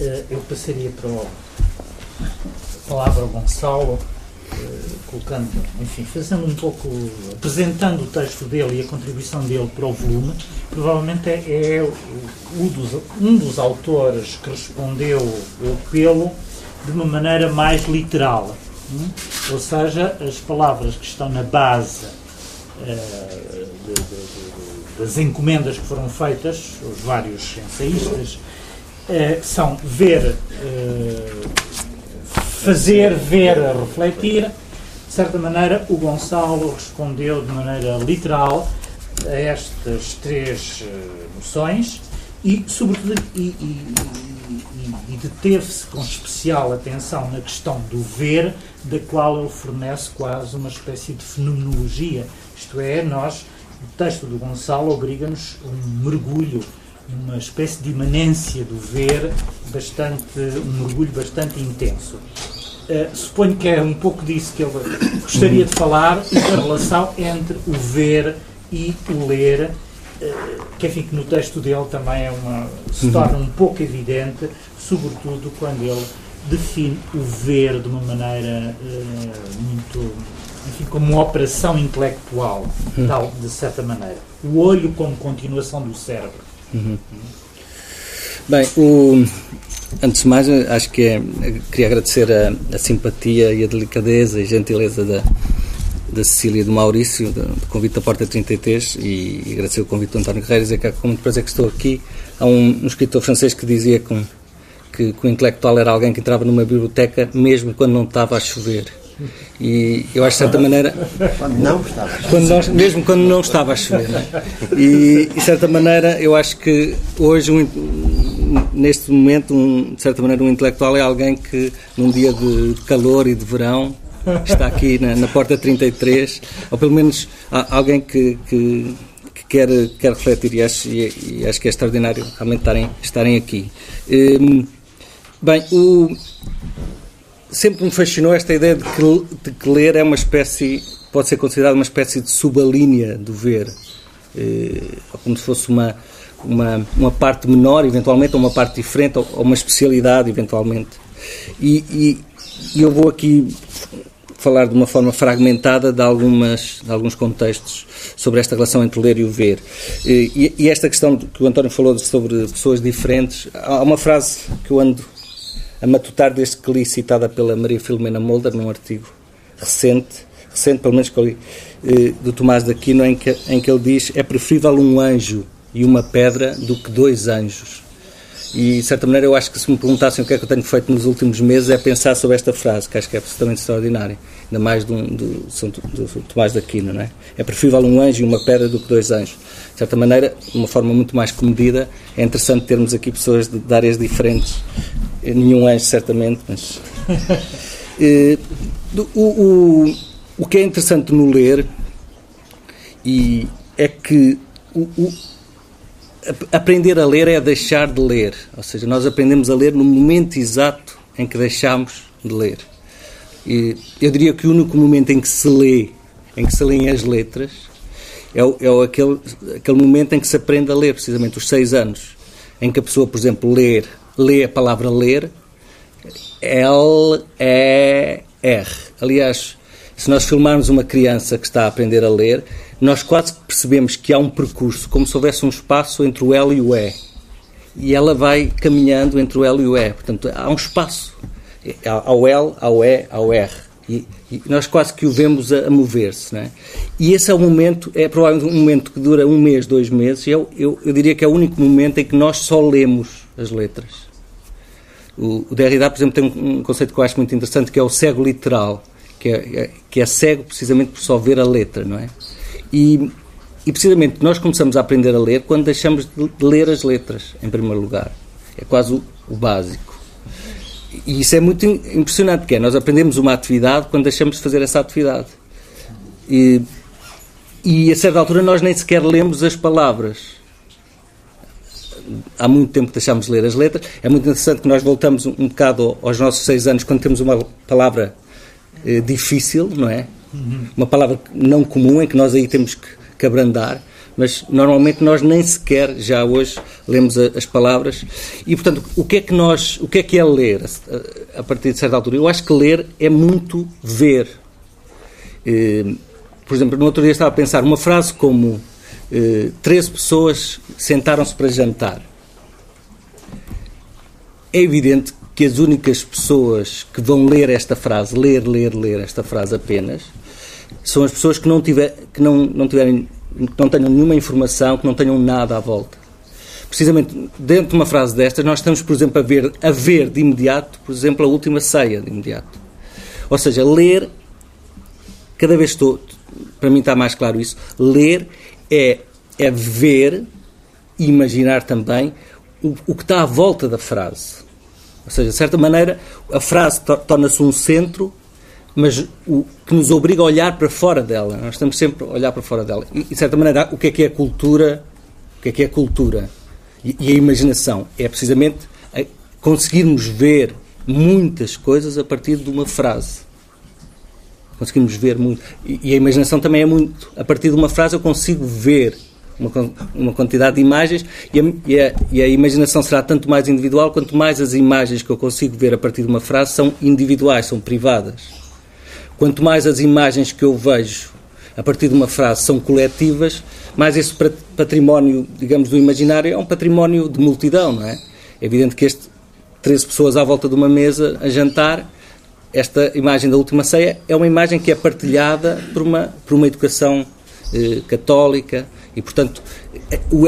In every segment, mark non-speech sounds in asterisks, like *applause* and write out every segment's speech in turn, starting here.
eh, eu passaria para o, a palavra ao Gonçalo, eh, colocando, enfim, fazendo um pouco, apresentando o texto dele e a contribuição dele para o volume, provavelmente é, é dos, um dos autores que respondeu o apelo de uma maneira mais literal. Hum? Ou seja, as palavras que estão na base uh, de, de, de, das encomendas que foram feitas, os vários ensaístas, uh, são ver, uh, fazer, ver, refletir. De certa maneira, o Gonçalo respondeu de maneira literal a estas três noções e, sobretudo, e, e, e deteve-se com especial atenção na questão do ver, da qual ele fornece quase uma espécie de fenomenologia. Isto é, nós, o texto do Gonçalo obriga-nos um mergulho, uma espécie de imanência do ver, bastante, um mergulho bastante intenso. Uh, suponho que é um pouco disso que ele gostaria de falar, da relação entre o ver e o ler, uh, que enfim que no texto dele também é uma, se torna um pouco evidente, sobretudo quando ele define o ver de uma maneira uh, muito, enfim, como uma operação intelectual, uhum. tal, de certa maneira. O olho como continuação do cérebro. Uhum. Bem, o, antes de mais, acho que é, queria agradecer a, a, simpatia e a delicadeza e gentileza da, da Cecília e do Maurício, do, do convite da Porta 33 e, e agradecer o convite do António Guerreiro e dizer que é com muito prazer que estou aqui. Há um, um escritor francês que dizia que que, que o intelectual era alguém que entrava numa biblioteca mesmo quando não estava a chover. E eu acho de certa maneira. Quando não estava a chover. Nós, mesmo quando não estava a chover. É? E, de certa maneira, eu acho que hoje, um, neste momento, um, de certa maneira, um intelectual é alguém que, num dia de calor e de verão, está aqui na, na porta 33, ou pelo menos alguém que, que, que quer, quer refletir, e acho, e, e acho que é extraordinário realmente estarem, estarem aqui. Um, Bem, o... sempre me fascinou esta ideia de que, de que, ler é uma espécie, pode ser considerada uma espécie de subalínea do ver, eh, como se fosse uma, uma, uma parte menor, eventualmente, ou uma parte diferente, ou, ou uma especialidade, eventualmente. E, e, eu vou aqui falar de uma forma fragmentada de, algumas, de alguns contextos sobre esta relação entre ler e o ver. E, e esta questão que o António falou sobre pessoas diferentes, há uma frase que eu ando a matutar desde que li, citada pela Maria Filomena Molder, num artigo recente, recente pelo menos que eu li, eh, do Tomás de Aquino, em que, em que ele diz é preferível um anjo e uma pedra do que dois anjos. E, de certa maneira, eu acho que se me perguntassem o que é que eu tenho feito nos últimos meses é pensar sobre esta frase, que acho que é absolutamente extraordinária, ainda mais do, do, do, do Tomás de Aquino, não é? É preferível um anjo e uma pedra do que dois anjos. De certa maneira, de uma forma muito mais comedida, é interessante termos aqui pessoas de, de áreas diferentes nenhum anjo, certamente, mas. *laughs* Eh, o, o, o que é interessante no ler e é que o, o, aprender a ler é deixar de ler. Ou seja, nós aprendemos a ler no momento exato em que deixamos de ler. E eu diria que o único momento em que se lê, em que se leem as letras, é, é aquele, aquele momento em que se aprende a ler, precisamente os seis anos, em que a pessoa, por exemplo, ler lê a palavra ler, L-E-R. Aliás, se nós filmarmos uma criança que está a aprender a ler, nós quase percebemos que há um percurso, como se houvesse um espaço entre o L e o E. E ela vai caminhando entre o L e o E. Portanto, há um espaço. Ao L, ao E, ao R. E, e nós quase que o vemos a, a mover-se. É? E esse é o momento, é provavelmente um momento que dura um mês, dois meses. Eu, eu, eu diria que é o único momento em que nós só lemos as letras. O, o Derrida, por exemplo, tem um, um, conceito que eu acho muito interessante, que é o cego literal, que é, é, que é cego precisamente por só ver a letra, não é? E, e precisamente nós começamos a aprender a ler quando deixamos de ler as letras, em primeiro lugar. É quase o, o básico. E isso é muito impressionante, porque é, nós aprendemos uma atividade quando deixamos de fazer essa atividade. E, e a certa altura nós nem sequer lemos as palavras há muito tempo que deixámos de ler as letras. É muito interessante que nós voltamos um, um bocado aos nossos seis anos quando temos uma palavra eh, difícil, não é? Uhum. Uma palavra não comum em que nós aí temos que, que abrandar. mas normalmente nós nem sequer já hoje lemos a, as palavras. E portanto, o que é que nós, o que é que é ler a, a partir de certa altura? Eu acho que ler é muito ver. Eh, por exemplo, no outro dia estava a pensar uma frase como eh, 13 pessoas sentaram-se para jantar. É evidente que as únicas pessoas que vão ler esta frase, ler, ler, ler esta frase apenas, são as pessoas que não, tiver, que não, não tiverem que não tenham nenhuma informação, que não tenham nada à volta. Precisamente dentro de uma frase destas, nós estamos, por exemplo, a ver, a ver de imediato, por exemplo, a última ceia de imediato. Ou seja, ler, cada vez estou, para mim está mais claro isso, ler é, é ver e imaginar também o, o que está à volta da frase. Ou seja, de certa maneira, a frase torna-se um centro mas o que nos obriga a olhar para fora dela. Nós estamos sempre a olhar para fora dela. E, de certa maneira, o que é que é cultura? O que é que é cultura? E, e a imaginação é precisamente conseguirmos ver muitas coisas a partir de uma frase. Conseguimos ver muito. E, e a imaginação também é muito. A partir de uma frase eu consigo ver uma, uma quantidade de imagens e a, e, a, e a, imaginação será tanto mais individual quanto mais as imagens que eu consigo ver a partir de uma frase são individuais, são privadas. Quanto mais as imagens que eu vejo a partir de uma frase são coletivas, mais esse património, digamos, do imaginário é um património de multidão, não é? É evidente que este 13 pessoas à volta de uma mesa a jantar, esta imagem da última ceia é uma imagem que é partilhada por uma, por uma educação eh, católica e, portanto,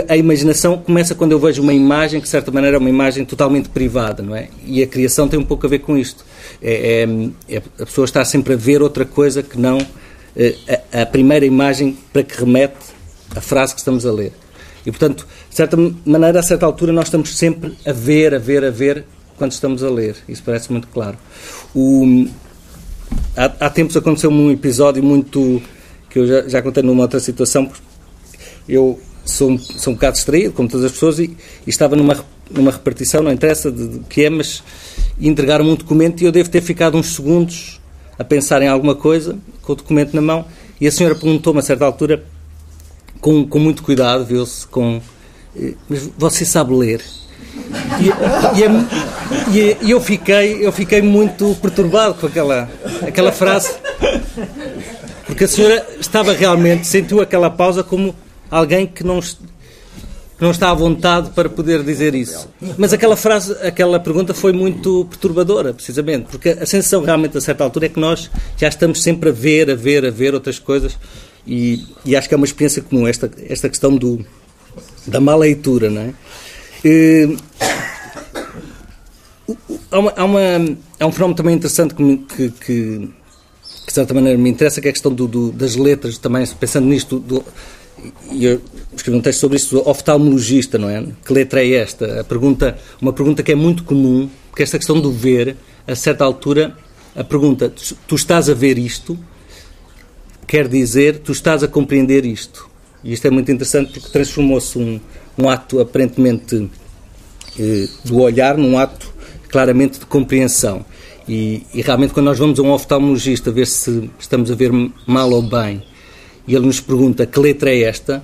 a imaginação começa quando eu vejo uma imagem que, de certa maneira, é uma imagem totalmente privada, não é? E a criação tem um pouco a ver com isto. É, é, é a pessoa está sempre a ver outra coisa que não é, a, a, primeira imagem para que remete a frase que estamos a ler. E, portanto, de certa maneira, a certa altura, nós estamos sempre a ver, a ver, a ver quando estamos a ler. Isso parece muito claro. O, há, há tempos aconteceu-me um episódio muito que eu já, já contei numa outra situação. Eu sou, sou um bocado distraído, como todas as pessoas, e, e estava numa, numa repartição, não interessa de, de que é, mas entregaram-me um documento e eu devo ter ficado uns segundos a pensar em alguma coisa, com o documento na mão, e a senhora perguntou-me a certa altura, com, com muito cuidado, viu-se, com. Eh, mas você sabe ler? E, e, e, eu, fiquei, eu fiquei muito perturbado com aquela, aquela frase, porque a senhora estava realmente, sentiu aquela pausa como alguém que não, não está à vontade para poder dizer isso. Mas aquela frase, aquela pergunta foi muito perturbadora, precisamente, porque a sensação realmente a certa altura é que nós já estamos sempre a ver, a ver, a ver outras coisas e, e acho que é uma experiência comum esta, esta questão do, da má leitura, não é? Há, uma, há, uma, há um fenómeno também interessante que, que, que, que de certa maneira me interessa, que é a questão do, do, das letras, também pensando nisto, do, e eu escrevi um texto sobre isso, oftalmologista, não é? Que letra é esta? A pergunta, uma pergunta que é muito comum, porque esta questão do ver, a certa altura, a pergunta, tu estás a ver isto, quer dizer, tu estás a compreender isto. E isto é muito interessante porque transformou-se um, um ato aparentemente eh, do olhar num ato claramente de compreensão. E, e, realmente, quando nós vamos a um oftalmologista ver se estamos a ver mal ou bem, e ele nos pergunta que letra é esta,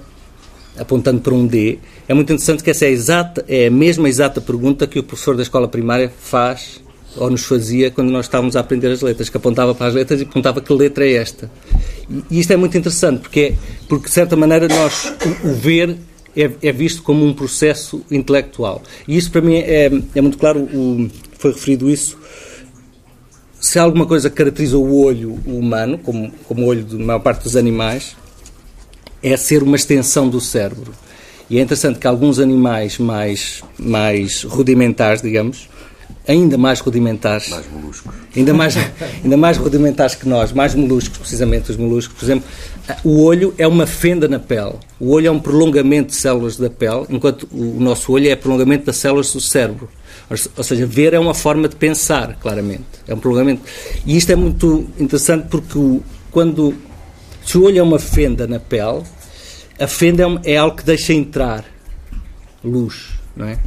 apontando para um D, é muito interessante que essa é a, exata, é a mesma exata pergunta que o professor da escola primária faz ou nos fazia quando nós estávamos a aprender as letras, que apontava para as letras e perguntava que letra é esta. E isto é muito interessante, porque, é, porque de certa maneira, nós, o, o ver é, é, visto como um processo intelectual. E isso, para mim, é, é muito claro, o, foi referido isso se alguma coisa caracteriza o olho humano, como, como o olho da maior parte dos animais, é ser uma extensão do cérebro. E é interessante que alguns animais mais, mais rudimentares, digamos, ainda mais rudimentares, mais moluscos. Ainda mais, *laughs* ainda mais rudimentares que nós, mais moluscos, precisamente os moluscos, por exemplo, o olho é uma fenda na pele. O olho é um prolongamento de células da pele, enquanto o nosso olho é prolongamento das células do cérebro. Ou seja, ver é uma forma de pensar, claramente. É um prolongamento. E isto é muito interessante porque o, quando se o olho é uma fenda na pele, a fenda é, é algo que deixa entrar luz, não é?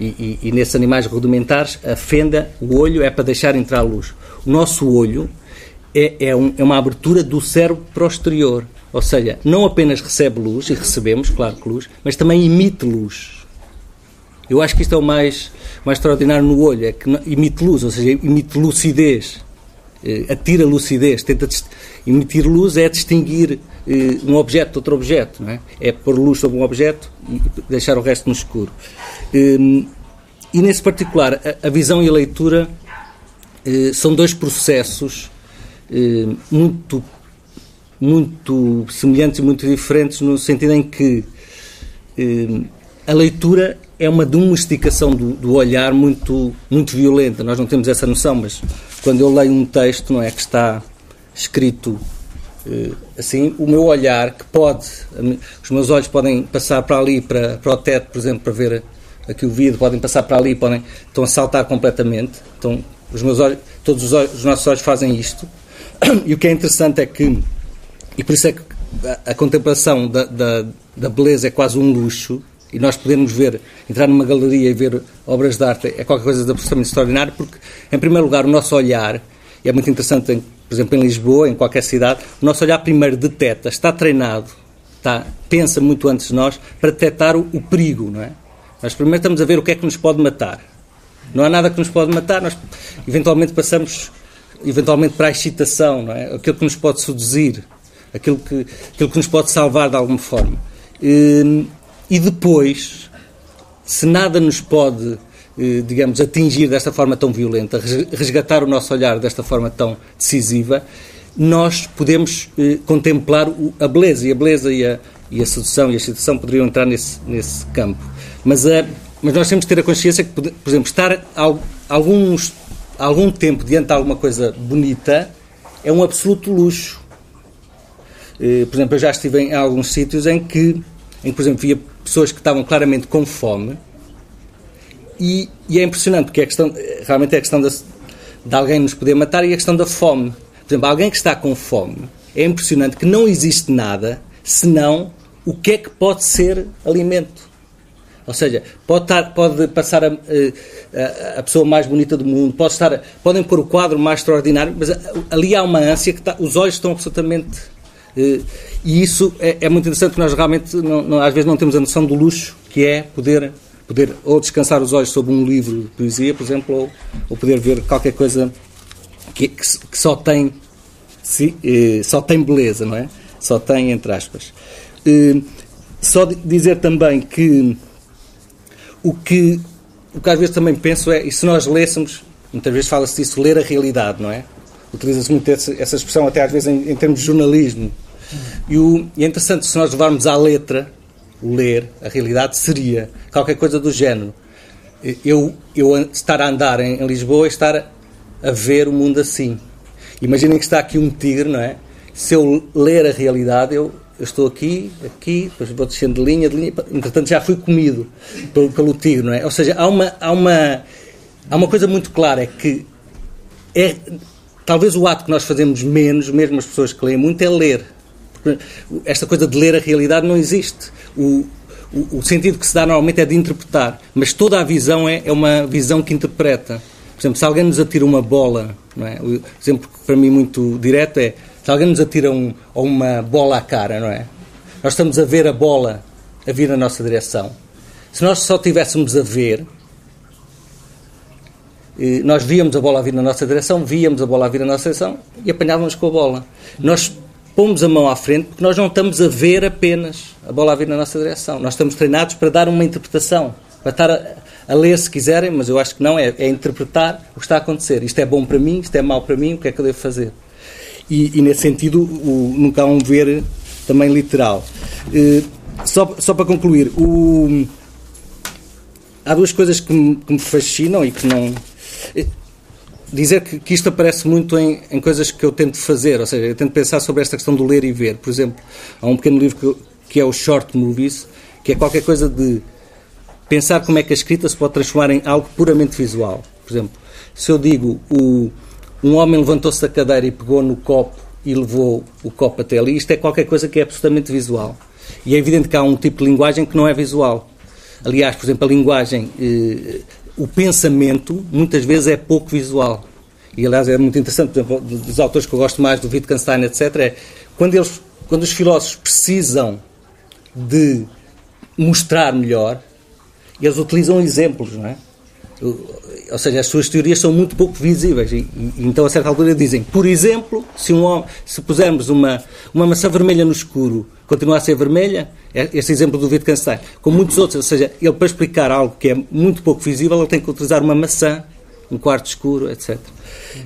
E, e, e, nesses animais rudimentares, a fenda, o olho é para deixar entrar luz. O nosso olho é, é, um, é, uma abertura do cérebro para o exterior. Ou seja, não apenas recebe luz, e recebemos, claro que luz, mas também emite luz. Eu acho que isto é o mais, mais extraordinário no olho, é que emite luz, ou seja, emite lucidez, eh, atira lucidez, tenta emitir luz é distinguir um objeto de outro objeto, não é? É pôr luz sobre um objeto e deixar o resto no escuro. Eh, e nesse particular, a, visão e a leitura eh, são dois processos eh, muito, muito semelhantes e muito diferentes, no sentido em que eh, a leitura é uma domesticação do, do, olhar muito, muito violenta. Nós não temos essa noção, mas quando eu leio um texto, não é que está escrito assim, o meu olhar, que pode, os meus olhos podem passar para ali, para, para o teto, por exemplo, para ver aqui o vidro, podem passar para ali, podem, estão a saltar completamente. Então, os meus olhos, todos os, olhos, os nossos olhos fazem isto. E o que é interessante é que, e por isso é que a, a contemplação da, da, da, beleza é quase um luxo, e nós podemos ver, entrar numa galeria e ver obras de arte é qualquer coisa de absolutamente extraordinário, porque, em primeiro lugar, o nosso olhar, é muito interessante, por exemplo, em Lisboa, em qualquer cidade, o nosso olhar primeiro detecta, está treinado, está, pensa muito antes de nós, para detectar o, o perigo, não é? Nós primeiro estamos a ver o que é que nos pode matar. Não há nada que nos pode matar, nós eventualmente passamos eventualmente para a excitação, não é? aquilo que nos pode seduzir, aquilo que, aquilo que nos pode salvar de alguma forma. E, e depois, se nada nos pode, digamos, atingir desta forma tão violenta, resgatar o nosso olhar desta forma tão decisiva, nós podemos eh, contemplar a beleza, e a beleza e a, e a sedução e a excitação poderiam entrar nesse, nesse campo. Mas, uh, mas nós temos que ter a consciência que, por exemplo, estar alguns, algum tempo diante de alguma coisa bonita é um absoluto luxo. Por exemplo, eu já estive em alguns sítios em que, em que, por exemplo, via pessoas que estavam claramente com fome e, e é impressionante porque é questão, realmente é a questão de, de alguém nos poder matar e a questão da fome. Por exemplo, alguém que está com fome, é impressionante que não existe nada senão o que é que pode ser alimento. Ou seja, pode, estar, pode passar a, a, a, pessoa mais bonita do mundo, pode estar, podem pôr o quadro mais extraordinário, mas ali há uma ânsia que está, os olhos estão absolutamente. Eh, e isso é, é, muito interessante, porque nós realmente, não, não, às vezes, não temos a noção do luxo que é poder, poder ou descansar os olhos sobre um livro de poesia, por exemplo, ou, ou poder ver qualquer coisa que, que, que só tem. Eh, só tem beleza, não é? Só tem, entre aspas. Eh, só dizer também que o que, o que às vezes também penso é, e se nós lêssemos, muitas vezes fala-se disso, ler a realidade, não é? Utiliza-se muito essa, essa, expressão, até às vezes em, em termos de jornalismo. E, o, e, é interessante, se nós levarmos à letra, ler, a realidade, seria qualquer coisa do género. Eu, eu estar a andar em, em Lisboa e estar a ver o mundo assim. Imaginem que está aqui um tigre, não é? Se eu ler a realidade, eu eu estou aqui, aqui, depois vou descendo de linha, de linha, entretanto já fui comido pelo, pelo tigre, não é? Ou seja, há uma, há, uma, há uma coisa muito clara, é que é, talvez o ato que nós fazemos menos, mesmo as pessoas que leem muito, é ler. Esta coisa de ler a realidade não existe. O, o, o, sentido que se dá normalmente é de interpretar, mas toda a visão é, é uma visão que interpreta. Por exemplo, se alguém nos atira uma bola, não é? o exemplo para mim muito direto é se alguém nos atira um, uma bola à cara, não é? Nós estamos a ver a bola a vir na nossa direção. Se nós só tivéssemos a ver, nós víamos a bola a vir na nossa direção, víamos a bola a vir na nossa direção e apanhávamos com a bola. Nós pomos a mão à frente porque nós não estamos a ver apenas a bola a vir na nossa direção. Nós estamos treinados para dar uma interpretação, para estar a, a ler se quiserem, mas eu acho que não é, é interpretar o que está a acontecer. Isto é bom para mim, isto é mau para mim, o que é que eu devo fazer? e, e nesse sentido o, nunca há um ver também literal. Uh, só, só para concluir, o, há duas coisas que me, que me, fascinam e que não. Dizer que, que isto aparece muito em, em, coisas que eu tento fazer, ou seja, eu tento pensar sobre esta questão do ler e ver. Por exemplo, há um pequeno livro que, que é o Short Movies, que é qualquer coisa de pensar como é que a escrita se pode transformar em algo puramente visual. Por exemplo, se eu digo o um homem levantou-se da cadeira e pegou no copo e levou o copo até ali. Isto é qualquer coisa que é absolutamente visual. E é evidente que há um tipo de linguagem que não é visual. Aliás, por exemplo, a linguagem, eh, o pensamento, muitas vezes é pouco visual. e aliás é muito interessante, por exemplo, dos autores que eu gosto mais, do Wittgenstein, etc., é quando, eles, quando os filósofos precisam de mostrar melhor, eles utilizam exemplos, não é? Ou seja, as suas teorias são muito pouco visíveis. E, e, então, a certa altura, dizem, por exemplo, se, um se pusermos uma, uma maçã vermelha no escuro, continua a ser vermelha? É este exemplo do Wittgenstein. Como muitos outros, ou seja, ele para explicar algo que é muito pouco visível, ele tem que utilizar uma maçã, um quarto escuro, etc.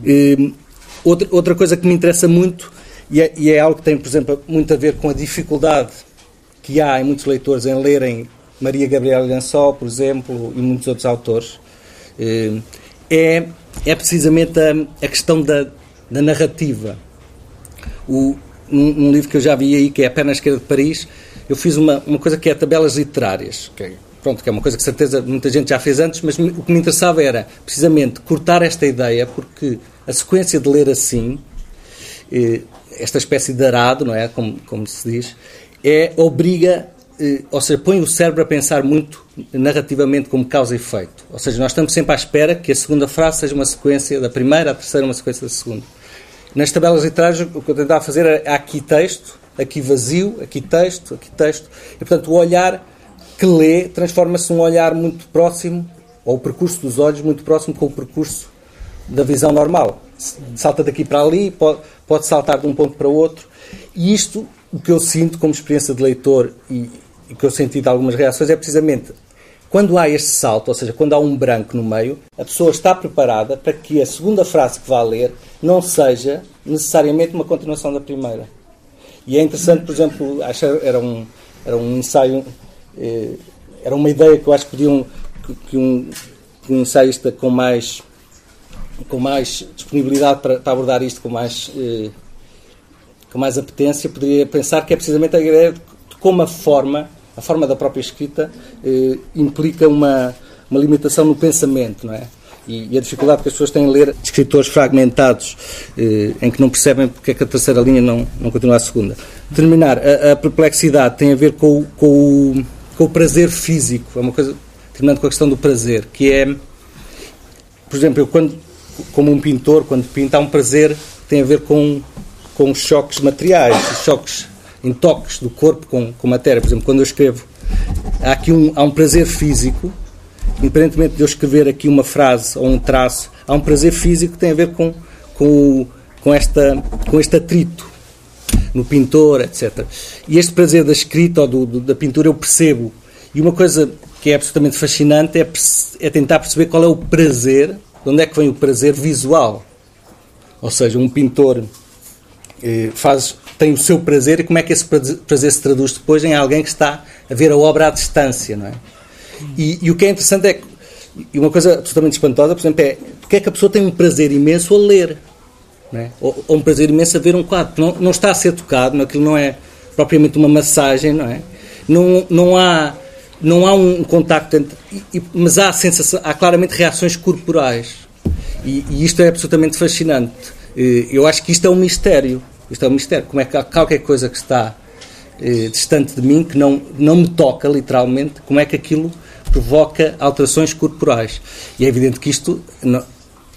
E, outra, outra coisa que me interessa muito, e é, e é algo que tem, por exemplo, muito a ver com a dificuldade que há em muitos leitores em lerem Maria Gabriela Lençol, por exemplo, e muitos outros autores, é, é precisamente a, a questão da, da narrativa. O, um, um, livro que eu já vi aí, que é A Pé na Esquerda de Paris, eu fiz uma, uma coisa que é tabelas literárias, que é, pronto, que é uma coisa que certeza muita gente já fez antes, mas o que me interessava era precisamente cortar esta ideia, porque a sequência de ler assim, eh, esta espécie de arado, não é? Como, como se diz, é, obriga eh, ou seja, põe o cérebro a pensar muito narrativamente como causa e efeito. Ou seja, nós estamos sempre à espera que a segunda frase seja uma sequência da primeira, a terceira uma sequência da segunda. Nas tabelas literárias, o que eu tentava fazer era aqui texto, aqui vazio, aqui texto, aqui texto. E, portanto, o olhar que lê transforma-se num olhar muito próximo, ou o percurso dos olhos muito próximo com o percurso da visão normal. Salta daqui para ali, pode, pode saltar de um ponto para outro. E isto, o que eu sinto como experiência de leitor e, e que eu senti de algumas reações é precisamente quando há este salto, ou seja, quando há um branco no meio, a pessoa está preparada para que a segunda frase que vá ler não seja necessariamente uma continuação da primeira. E é interessante, por exemplo, acho era um, era um ensaio, eh, era uma ideia que eu acho que podiam que, um, que um ensaísta com mais com mais disponibilidade para, para abordar isto com mais eh, com mais apetência poderia pensar que é precisamente a ideia de como a forma a forma da própria escrita eh, implica uma, uma limitação no pensamento, não é? E, e, a dificuldade que as pessoas têm em ler escritores fragmentados, eh, em que não percebem porque é que a terceira linha não, não continua a segunda. Terminar, a, a perplexidade tem a ver com, o, com, o, com o prazer físico, é uma coisa, terminando com a questão do prazer, que é, por exemplo, eu quando, como um pintor, quando pinta, há um prazer que tem a ver com, com os choques materiais, os choques em toques do corpo com, com matéria. Por exemplo, quando eu escrevo, há aqui um, há um prazer físico, independentemente de eu escrever aqui uma frase ou um traço, há um prazer físico que tem a ver com, com, com, esta, com este atrito no pintor, etc. E este prazer da escrita ou do, do, da pintura eu percebo. E uma coisa que é absolutamente fascinante é, é tentar perceber qual é o prazer, de onde é que vem o prazer visual. Ou seja, um pintor eh, faz tem o seu prazer e como é que esse prazer se traduz depois em alguém que está a ver a obra à distância, não é? E, e o que é interessante é que, e uma coisa absolutamente espantosa, por exemplo, é porque é que a pessoa tem um prazer imenso a ler, é? ou, ou, um prazer imenso a ver um quadro, não, não está a ser tocado, não, aquilo não é propriamente uma massagem, não é? Não, não há não há um contacto entre, mas há sensação, há claramente reações corporais e, e isto é absolutamente fascinante. Eu acho que isto é um mistério isto é um mistério. Como é que há qualquer coisa que está eh, distante de mim, que não, não me toca literalmente, como é que aquilo provoca alterações corporais? E é evidente que isto não,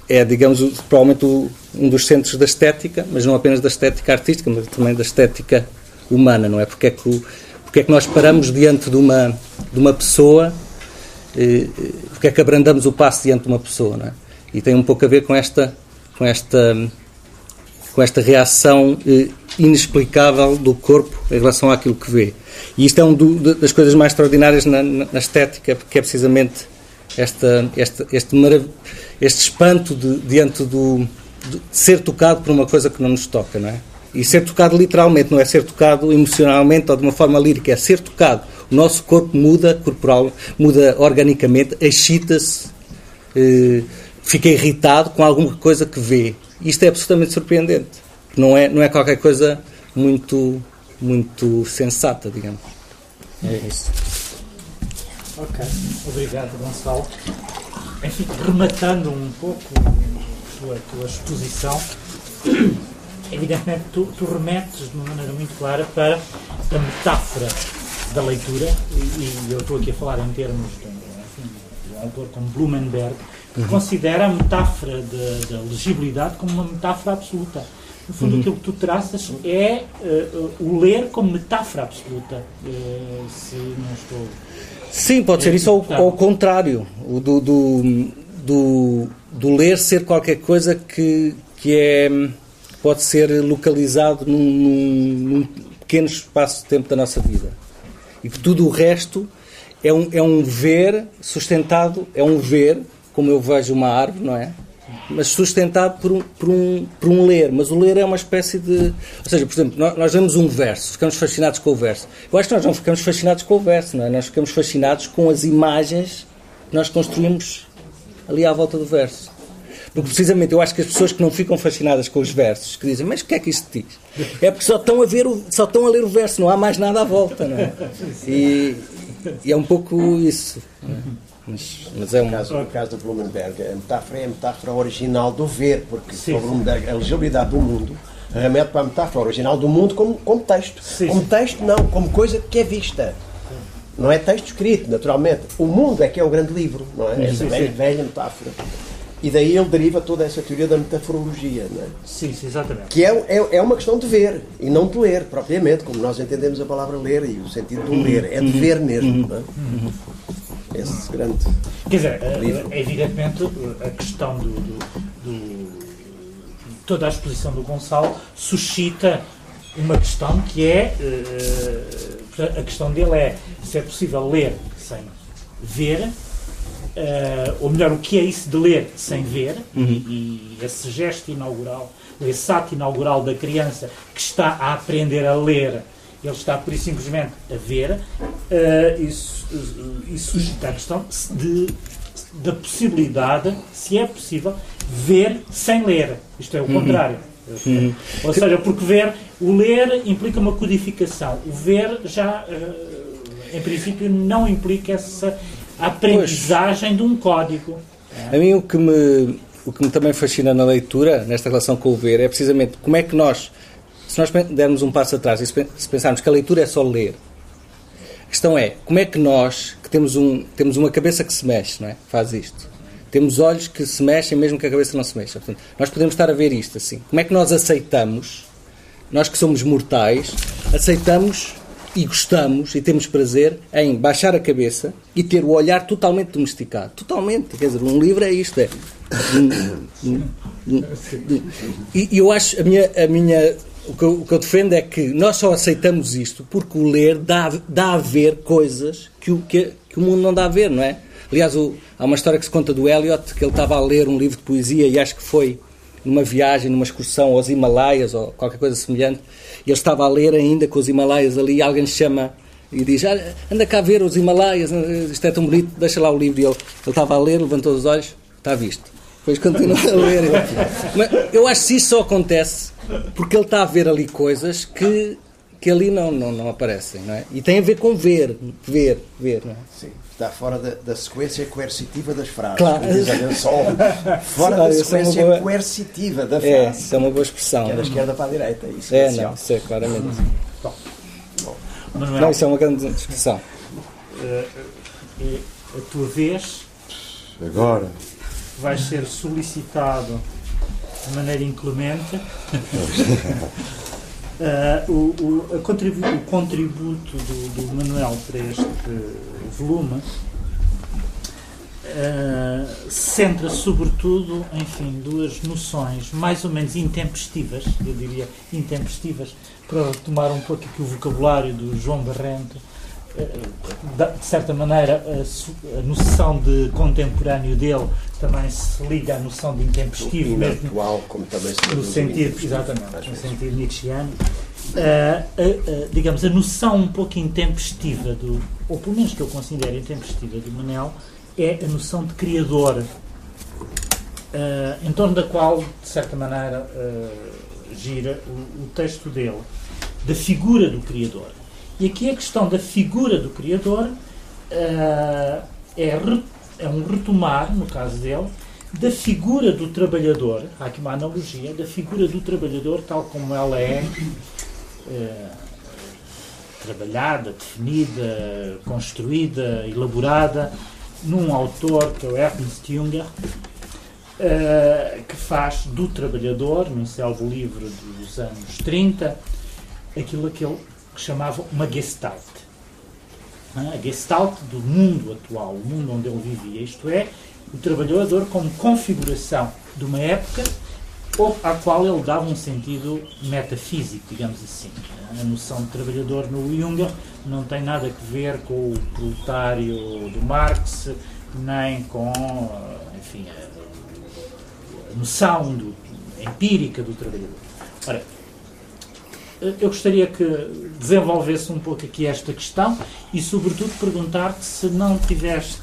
é, digamos, provavelmente um dos centros da estética, mas não apenas da estética artística, mas também da estética humana, não é? Porque é que, porque é que nós paramos diante de uma, de uma pessoa, eh, porque é que abrandamos o passo diante de uma pessoa, não é? E tem um pouco a ver com esta, com esta com esta reação eh, inexplicável do corpo em relação àquilo que vê. E isto é uma das coisas mais extraordinárias na, na, estética, porque é precisamente esta, esta, este, marav este espanto de, diante do, de ser tocado por uma coisa que não nos toca, não é? E ser tocado literalmente, não é ser tocado emocionalmente ou de uma forma lírica, é ser tocado. O nosso corpo muda corporal, muda organicamente, excita-se, eh, fica irritado com alguma coisa que vê. Isto é absolutamente surpreendente. Não é, não é qualquer coisa muito, muito sensata, digamos. É isso. Ok, obrigado, Gonçalo. Enfim, rematando um pouco a tua, exposição, evidentemente tu, tu, remetes de uma maneira muito clara para a metáfora da leitura, e, e eu estou aqui a falar em termos de um autor como Blumenberg, uhum. considera a metáfora da legibilidade como uma metáfora absoluta. No fundo, uhum. aquilo que tu traças é uh, o ler como metáfora absoluta, uh, se não estou. Sim, pode ser isso ao, ao contrário, o do, do, do, do, ler ser qualquer coisa que, que é, pode ser localizado num, num, num pequeno espaço de tempo da nossa vida. E que tudo o resto é um, é um ver sustentado, é um ver, como eu vejo uma árvore, não é? mas sustentado por um, por, um, por um ler. Mas o ler é uma espécie de. Ou seja, por exemplo, nós, vemos um verso, ficamos fascinados com o verso. Eu acho que nós não ficamos fascinados com o verso, não é? Nós ficamos fascinados com as imagens que nós construímos ali à volta do verso. Porque precisamente eu acho que as pessoas que não ficam fascinadas com os versos, que dizem, mas o que é que isto diz? É porque só estão a, ver o, só estão a ler o verso, não há mais nada à volta, não é? E, e é um pouco isso. Não é? Mas, mas é um... caso, no caso do Blumenberg, a metáfora é a metáfora original do ver, porque sim, Blumenberg, a legibilidade do mundo remete para a metáfora original do mundo como, como texto. Sim, como texto, não, como coisa que é vista. Não é texto escrito, naturalmente. O mundo é que é o grande livro, não é? Essa velha, velha metáfora. E daí ele deriva toda essa teoria da metaforologia, não é? Sim, sim, exatamente. Que é, é, é uma questão de ver e não de ler, propriamente, como nós entendemos a palavra ler e o sentido do ler. É de ver mesmo, não é? Esse grande. Quer dizer, eh, livro. evidentemente a questão do, do, do, toda a exposição do Gonçalo suscita uma questão que é a questão dele é se é possível ler sem ver uh, ou melhor o que é isso de ler sem ver uhum. e, e, esse gesto inaugural esse ato inaugural da criança que está a aprender a ler ele está por isso simplesmente a ver uh, isso, uh, e suscita a questão de, da possibilidade, se é possível, ver sem ler. Isto é o uhum. contrário. Uhum. Ou seja, porque ver, o ler implica uma codificação. O ver já, uh, em princípio, não implica essa aprendizagem pois. de um código. A mim o que me o que me também fascina na leitura, nesta relação com o ver, é precisamente como é que nós se nós dermos um passo atrás e se pensarmos que a leitura é só ler, a questão é como é que nós, que temos, um, temos uma cabeça que se mexe, não é? faz isto, temos olhos que se mexem mesmo que a cabeça não se mexa. Portanto, nós podemos estar a ver isto assim. Como é que nós aceitamos, nós que somos mortais, aceitamos e gostamos e temos prazer em baixar a cabeça e ter o olhar totalmente domesticado. Totalmente. Quer dizer, um livro é isto. É. E eu acho, a minha, a minha o que, eu, o que eu defendo é que nós só aceitamos isto porque o ler dá, dá a ver coisas que o, que, que o mundo não dá a ver, não é? Aliás, o, há uma história que se conta do Eliot, que ele estava a ler um livro de poesia e acho que foi numa viagem, numa excursão aos Himalaias ou qualquer coisa semelhante, e ele estava a ler ainda com os Himalaias ali e alguém chama e diz, ah, anda cá a ver os Himalaias, isto é tão bonito, deixa lá o livro. E ele, ele estava a ler, levantou os olhos, está visto. Depois continua a ler. Mas eu acho que isso só acontece porque ele está a ver ali coisas que, que ali não, não, não aparecem, não é? E tem a ver com ver, ver, ver, não é? Sim, está fora da, da sequência coercitiva das frases. Claro. *laughs* fora da sequência boa... coercitiva da é, frase. É, isso é uma boa expressão. Que é da esquerda para a direita, isso é, é não, isso é claramente. Bom. Manuel, não, isso é uma grande discussão. Uh, a tua vez. Agora. Vais ser solicitado de maneira inclemente. uh, *laughs* o, o, contribu o, contributo do, do, Manuel para este volume uh, centra sobretudo, enfim, duas noções mais ou menos intempestivas, eu diria intempestivas, para retomar um pouco aqui o vocabulário do João Barrento, de certa maneira, a, noção de contemporâneo dele também se liga à noção de intempestivo, mesmo atual, como também se no sentido, exatamente, no sentido nietzscheano. Uh, digamos, a noção um pouco intempestiva, do, ou pelo menos que eu considero intempestiva do Manel, é a noção de criador, uh, em torno da qual, de certa maneira, gira o, o texto dele, da figura do criador. E aqui a questão da figura do Criador uh, é, é um retomar, no caso dele, da figura do trabalhador, há aqui uma analogia, da figura do trabalhador tal como ela é uh, trabalhada, definida, construída, elaborada num autor que é o Ernst Junger, uh, que faz do trabalhador, num selvo livre dos anos 30, aquilo que ele chamava uma gestalt. A gestalt do mundo atual, o mundo onde ele vivia, isto é, o trabalhador como configuração de uma época à qual ele dava um sentido metafísico, digamos assim. A noção de trabalhador no Junger não tem nada a ver com o proletário do Marx, nem com, enfim, a, a noção do, empírica do trabalhador. Ora, eu gostaria que desenvolvesse um pouco aqui esta questão e, sobretudo, perguntar-te se não tiveste,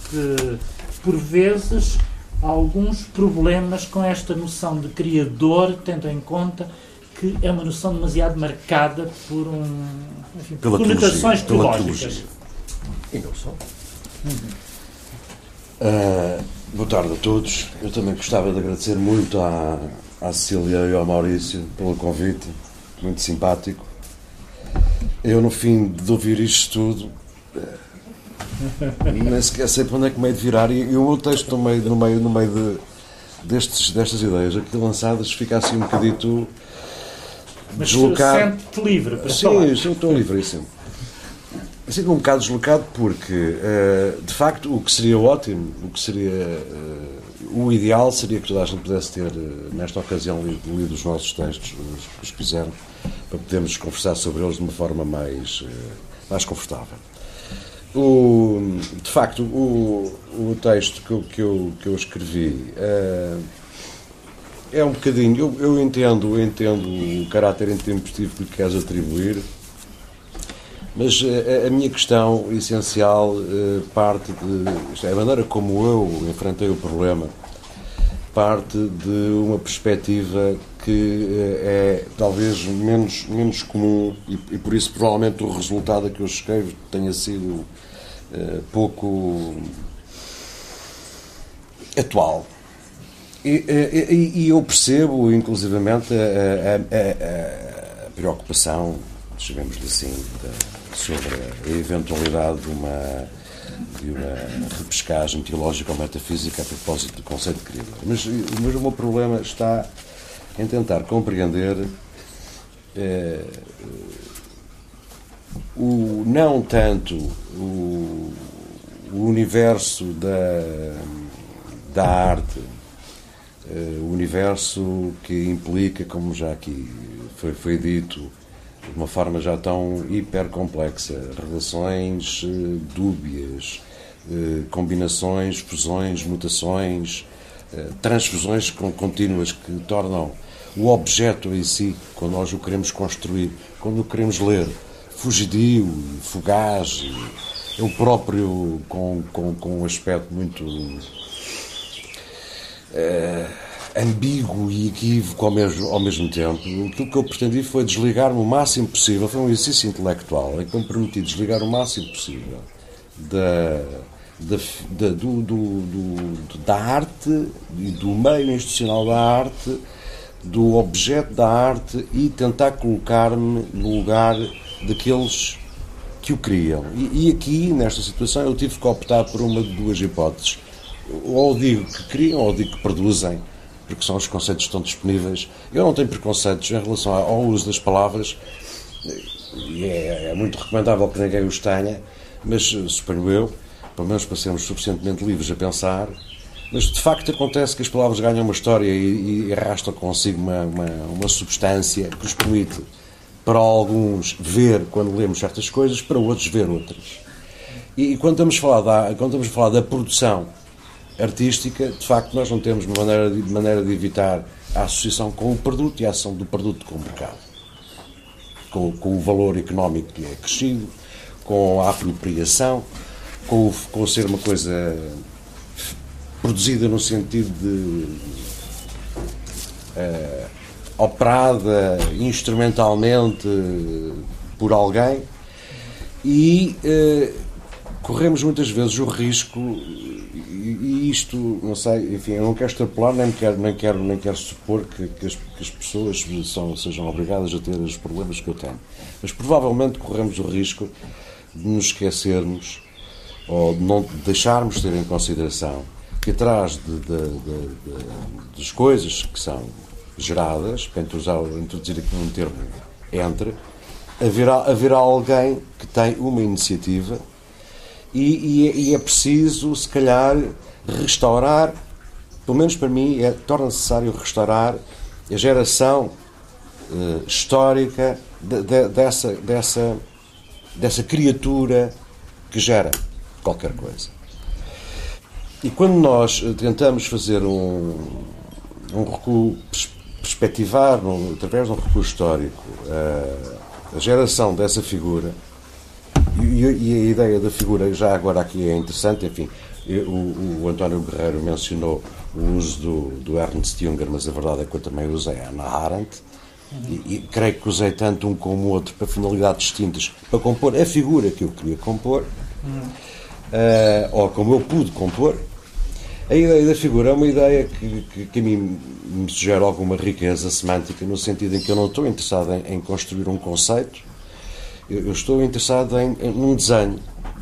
por vezes, alguns problemas com esta noção de criador, tendo em conta que é uma noção demasiado marcada por um, enfim, por conotações teológicas. E não só. Uhum. Uh, boa tarde a todos. Eu também gostava de agradecer muito à, à Cecília e ao Maurício pelo convite, muito simpático. Eu, no fim de ouvir isto tudo, nem sequer sei para onde é que meio de virar. E, o meu texto, no meio, no meio, no meio de, destes, destas ideias aqui lançadas, fica assim um bocadito Mas deslocado. Sente-te livre para Sim, falar. sim, estou livríssimo. Assim um bocado deslocado porque, uh, de facto, o que seria ótimo, o que seria uh, o ideal seria que toda a gente pudesse ter, nesta ocasião, lido, lido, os nossos textos, os, os que fizeram, para podermos conversar sobre eles de uma forma mais, mais confortável. O, de facto, o, o texto que eu, que eu, que eu escrevi é, é um bocadinho. Eu, eu entendo, eu entendo o caráter intempestivo que lhe queres atribuir, mas a, eh, a, minha questão essencial parte de. É a maneira como eu enfrentei o problema parte de uma perspectiva que é talvez menos, menos comum e, e por isso provavelmente o resultado que eu escrevo tenha sido eh, pouco atual. E, e, e, eu percebo, inclusivamente, a, a, a, a preocupação, chamemos-lhe assim, sobre a eventualidade de uma, de uma repescagem teológica ou metafísica a propósito do conceito de criador. Mas, mas o meu problema está em tentar compreender eh, o, não tanto o, o universo da, da arte, uh, o universo que implica, como já aqui foi, foi dito, de uma forma já tão hiper complexa, relações uh, dúbias, combinações, fusões, mutações, transfusões contínuas que tornam o objeto em si, quando nós o queremos construir, quando o queremos ler, fugidio, fugaz, eu próprio com, com, com um aspecto muito é, ambíguo e equívoco ao mesmo, ao mesmo tempo. Aquilo que eu pretendi foi desligar-me o máximo possível, foi um exercício intelectual em que me permiti desligar o máximo possível da, da, da, do, do, da arte e do meio institucional da arte, do objeto da arte e tentar colocar-me no lugar daqueles que o criam. E, e, aqui, nesta situação, eu tive que optar por uma de duas hipóteses. Ou digo que criam, ou digo que produzem, porque são os conceitos que estão disponíveis. Eu não tenho preconceitos em relação ao uso das palavras, e é, é muito recomendável que ninguém os tenha, mas suponho eu, pelo menos para sermos suficientemente livres a pensar, mas de facto acontece que as palavras ganham uma história e, e arrastam consigo uma, uma, uma substância que os permite para alguns ver quando lemos certas coisas, para outros ver outras. E, e quando, estamos a falar da, quando estamos a falar da produção artística, de facto nós não temos maneira de, maneira de evitar a associação com o produto e a ação do produto com o mercado. Com, com o valor económico que é crescido, com a apropriação, com com ser uma coisa produzida no sentido de uh, operada instrumentalmente por alguém e eh, corremos muitas vezes o risco e, isto, não sei, enfim, eu não quero extrapolar nem quero, nem quero, nem quero supor que, que, as, que as pessoas são, sejam obrigadas a ter os problemas que eu tenho. Mas provavelmente corremos o risco de nos esquecermos ou de não deixarmos ter em consideração que atrás de, de, de, das coisas que são geradas, para introduzir aqui um termo entre, haverá, haverá alguém que tem uma iniciativa e, e, é, e é preciso, se calhar, restaurar, pelo menos para mim, é, torna necessário restaurar a geração uh, histórica de, de, dessa, dessa, dessa criatura que gera qualquer coisa. E quando nós eh, tentamos fazer um, um recuo, perspectivar, através de um recuo histórico, uh, a geração dessa figura, e, e, a ideia da figura já agora aqui é interessante, enfim, o, o António Guerreiro mencionou o uso do, do Ernst Junger, mas a verdade é que eu também usei a Anna Arendt, e, e, creio que usei tanto um como o outro para finalidades distintas, para compor a figura que eu queria compor, uh, ou como eu pude compor. A ideia da figura é uma ideia que, que, que, a mim me sugere alguma riqueza semântica, no sentido em que eu não estou interessado em, em construir um conceito, eu, eu estou interessado em, em num desenho,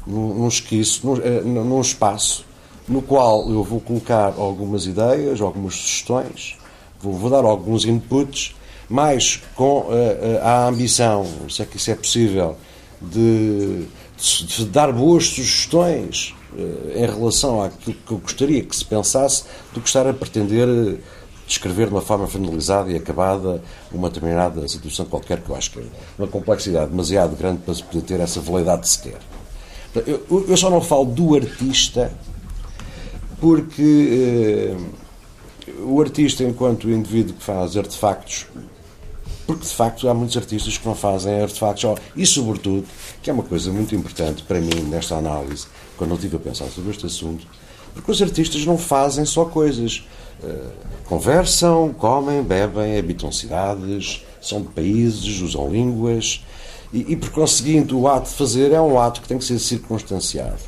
num, num esquiço, num, uh, num espaço, no qual eu vou colocar algumas ideias, algumas sugestões, vou, vou dar alguns inputs, mas com uh, a ambição, se é que isso é possível, de de dar boas sugestões uh, em relação àquilo que eu gostaria que se pensasse, do que estar a pretender uh, descrever de uma forma finalizada e acabada uma determinada situação qualquer, que eu acho que é uma complexidade demasiado grande para se poder ter essa validade sequer. Eu, eu só não falo do artista porque uh, o artista, enquanto indivíduo que faz artefactos porque de facto há muitos artistas que não fazem artefactos e sobretudo, que é uma coisa muito importante para mim nesta análise, quando eu estive a pensar sobre este assunto, porque os artistas não fazem só coisas. Uh, conversam, comem, bebem, habitam cidades, são de países, usam línguas e, e, por conseguinte, o ato de fazer é um ato que tem que ser circunstanciado.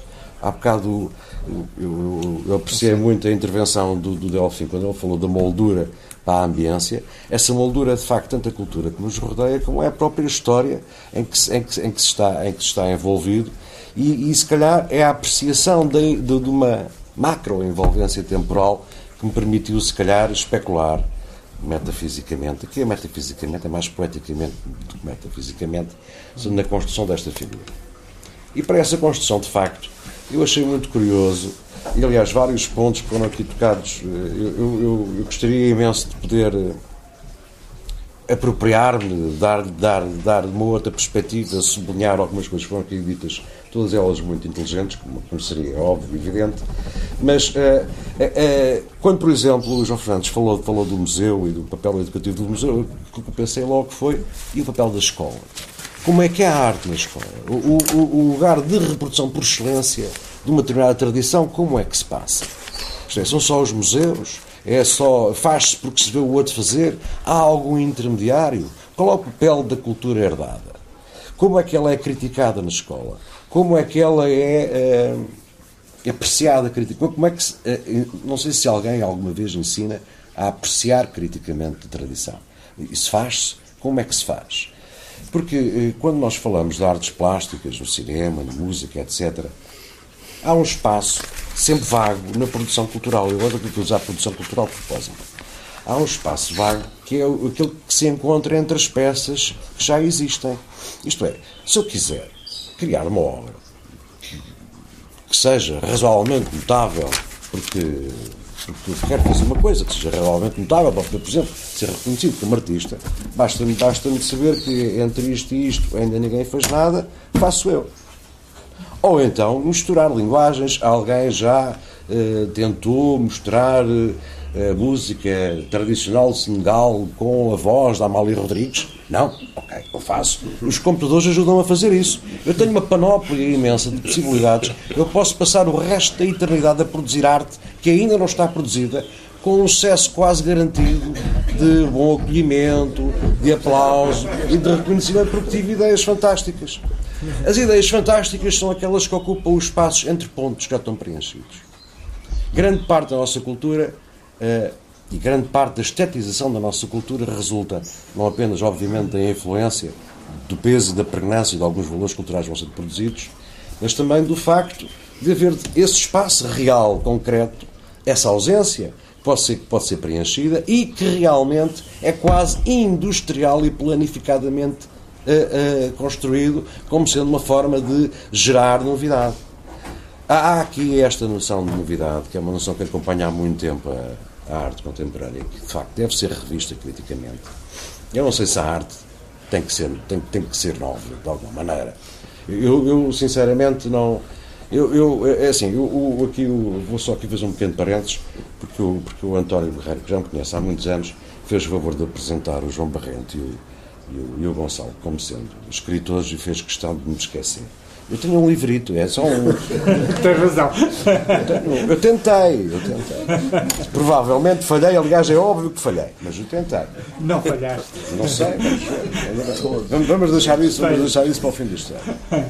Há bocado eu, eu, eu apreciei muito a intervenção do, do Delfim quando ele falou da moldura para a ambiência. Essa moldura é, de facto, tanto a cultura que nos rodeia, como é a própria história em que, em que, em que, se, está, em que se está envolvido. E, e se calhar, é a apreciação de, de, de uma macro-envolvência temporal que me permitiu, se calhar, especular metafisicamente, aqui é metafisicamente, é mais poeticamente do que metafisicamente, na construção desta figura. E para essa construção, de facto, eu achei muito curioso e, aliás, vários pontos foram aqui tocados. Eu, eu, eu gostaria imenso de poder eh, apropriar-me, dar, dar, dar uma outra perspectiva, sublinhar algumas coisas que foram aqui ditas, todas elas muito inteligentes, como, seria óbvio, evidente. Mas uh, uh, uh, quando, por exemplo, o João Fernandes falou, falou do museu e do papel educativo do museu, o que eu pensei logo foi e o papel da escola. Como é que é a arte na escola? O, o, o lugar de reprodução por excelência de uma determinada tradição, como é que se passa? É, são só os museus? É só faz-se porque se vê o outro fazer? Há algum intermediário? Qual é o papel da cultura herdada? Como é que ela é criticada na escola? Como é que ela é, é apreciada, criticada? Como é que se, é, não sei se alguém alguma vez ensina a apreciar criticamente a tradição. Isso faz-se? Como é que se faz? Porque quando nós falamos de artes plásticas, no cinema, na música, etc., há um espaço sempre vago na produção cultural. Eu gosto de usar produção cultural de propósito. Há um espaço vago que é aquele que se encontra entre as peças que já existem. Isto é, se eu quiser criar uma obra que seja razoavelmente notável, porque, porque quero fazer uma coisa que seja razoavelmente notável, para por exemplo, ser reconhecido como artista, basta-me basta saber que entre isto e isto ainda ninguém faz nada, faço eu. Ou então misturar linguagens. Alguém já eh, tentou mostrar eh, música tradicional de Senegal com a voz da Amália Rodrigues? Não? Ok, eu faço. Os computadores ajudam a fazer isso. Eu tenho uma panóplia imensa de possibilidades. Eu posso passar o resto da eternidade a produzir arte que ainda não está produzida com um sucesso quase garantido de bom acolhimento, de aplauso e de reconhecimento porque tive ideias fantásticas. As ideias fantásticas são aquelas que ocupam os espaços entre pontos que já estão preenchidos. Grande parte da nossa cultura uh, e grande parte da estetização da nossa cultura resulta não apenas, obviamente, da influência, do peso e da pregnância de alguns valores culturais que vão sendo produzidos, mas também do facto de haver esse espaço real, concreto, essa ausência, pode ser, pode ser preenchida e que realmente é quase industrial e planificadamente uh, uh, construído como sendo uma forma de gerar novidade. Há aqui esta noção de novidade, que é uma noção que acompanha há muito tempo a, a arte contemporânea, que de facto deve ser revista criticamente. Eu não sei se a arte tem que ser, tem, tem que ser nova, de alguma maneira. Eu, eu sinceramente não. Eu, eu, é assim, eu, eu aqui eu vou só aqui fazer um pequeno parênteses, porque o, porque o António Guerreiro, que já me conhece há muitos anos, fez o favor de apresentar o João Barrente e o, e o, e o Gonçalo como sendo escritores e fez questão de me esquecer. Eu tenho um livrito, é só um. *laughs* Tem razão. Eu, tentei, eu tentei. Provavelmente falhei, aliás, é óbvio que falhei, mas eu tentei. Não falhaste. Não sei, mas vamos deixar isso, vamos deixar isso para o fim deste ano.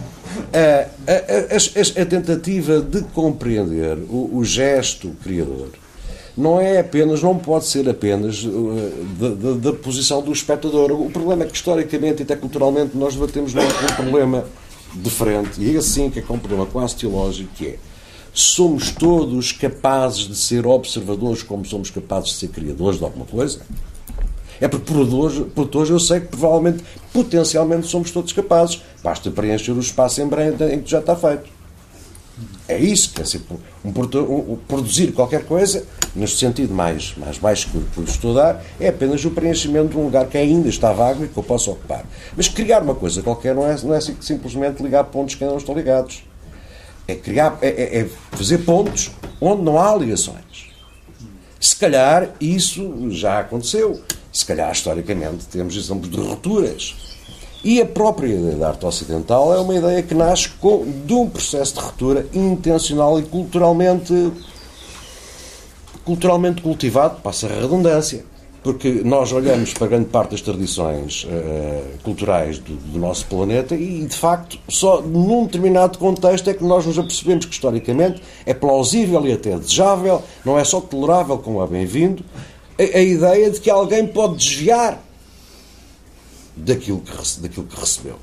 A, a, a, a tentativa de compreender o, o gesto criador não é apenas, não pode ser apenas uh, da, posição do espectador. O problema é que, historicamente e até culturalmente, nós debatemos um problema diferente, e é assim que é, é um problema quase teológico, que é somos todos capazes de ser observadores como somos capazes de ser criadores de alguma coisa? É porque hoje eu sei que provavelmente, potencialmente, somos todos capazes. Basta preencher o espaço em branco em que já está feito. É isso, quer dizer, um, um, produzir qualquer coisa, neste sentido mais, mais baixo que por estudar, é apenas o preenchimento de um lugar que ainda está vago e que eu posso ocupar. Mas criar uma coisa qualquer não é, não é simplesmente ligar pontos que ainda não estão ligados. É, criar, é, é, é fazer pontos onde não há ligações. Se calhar isso já aconteceu. Se calhar, historicamente, temos exemplos de rupturas e a própria ideia da arte ocidental é uma ideia que nasce com, de um processo de ruptura intencional e culturalmente, culturalmente cultivado, passa a redundância. Porque nós olhamos para grande parte das tradições uh, culturais do, do, nosso planeta e, de facto, só num determinado contexto é que nós nos apercebemos que, historicamente, é plausível e até desejável, não é só tolerável como é bem-vindo, a, a ideia de que alguém pode desviar daquilo que, daquilo que recebeu.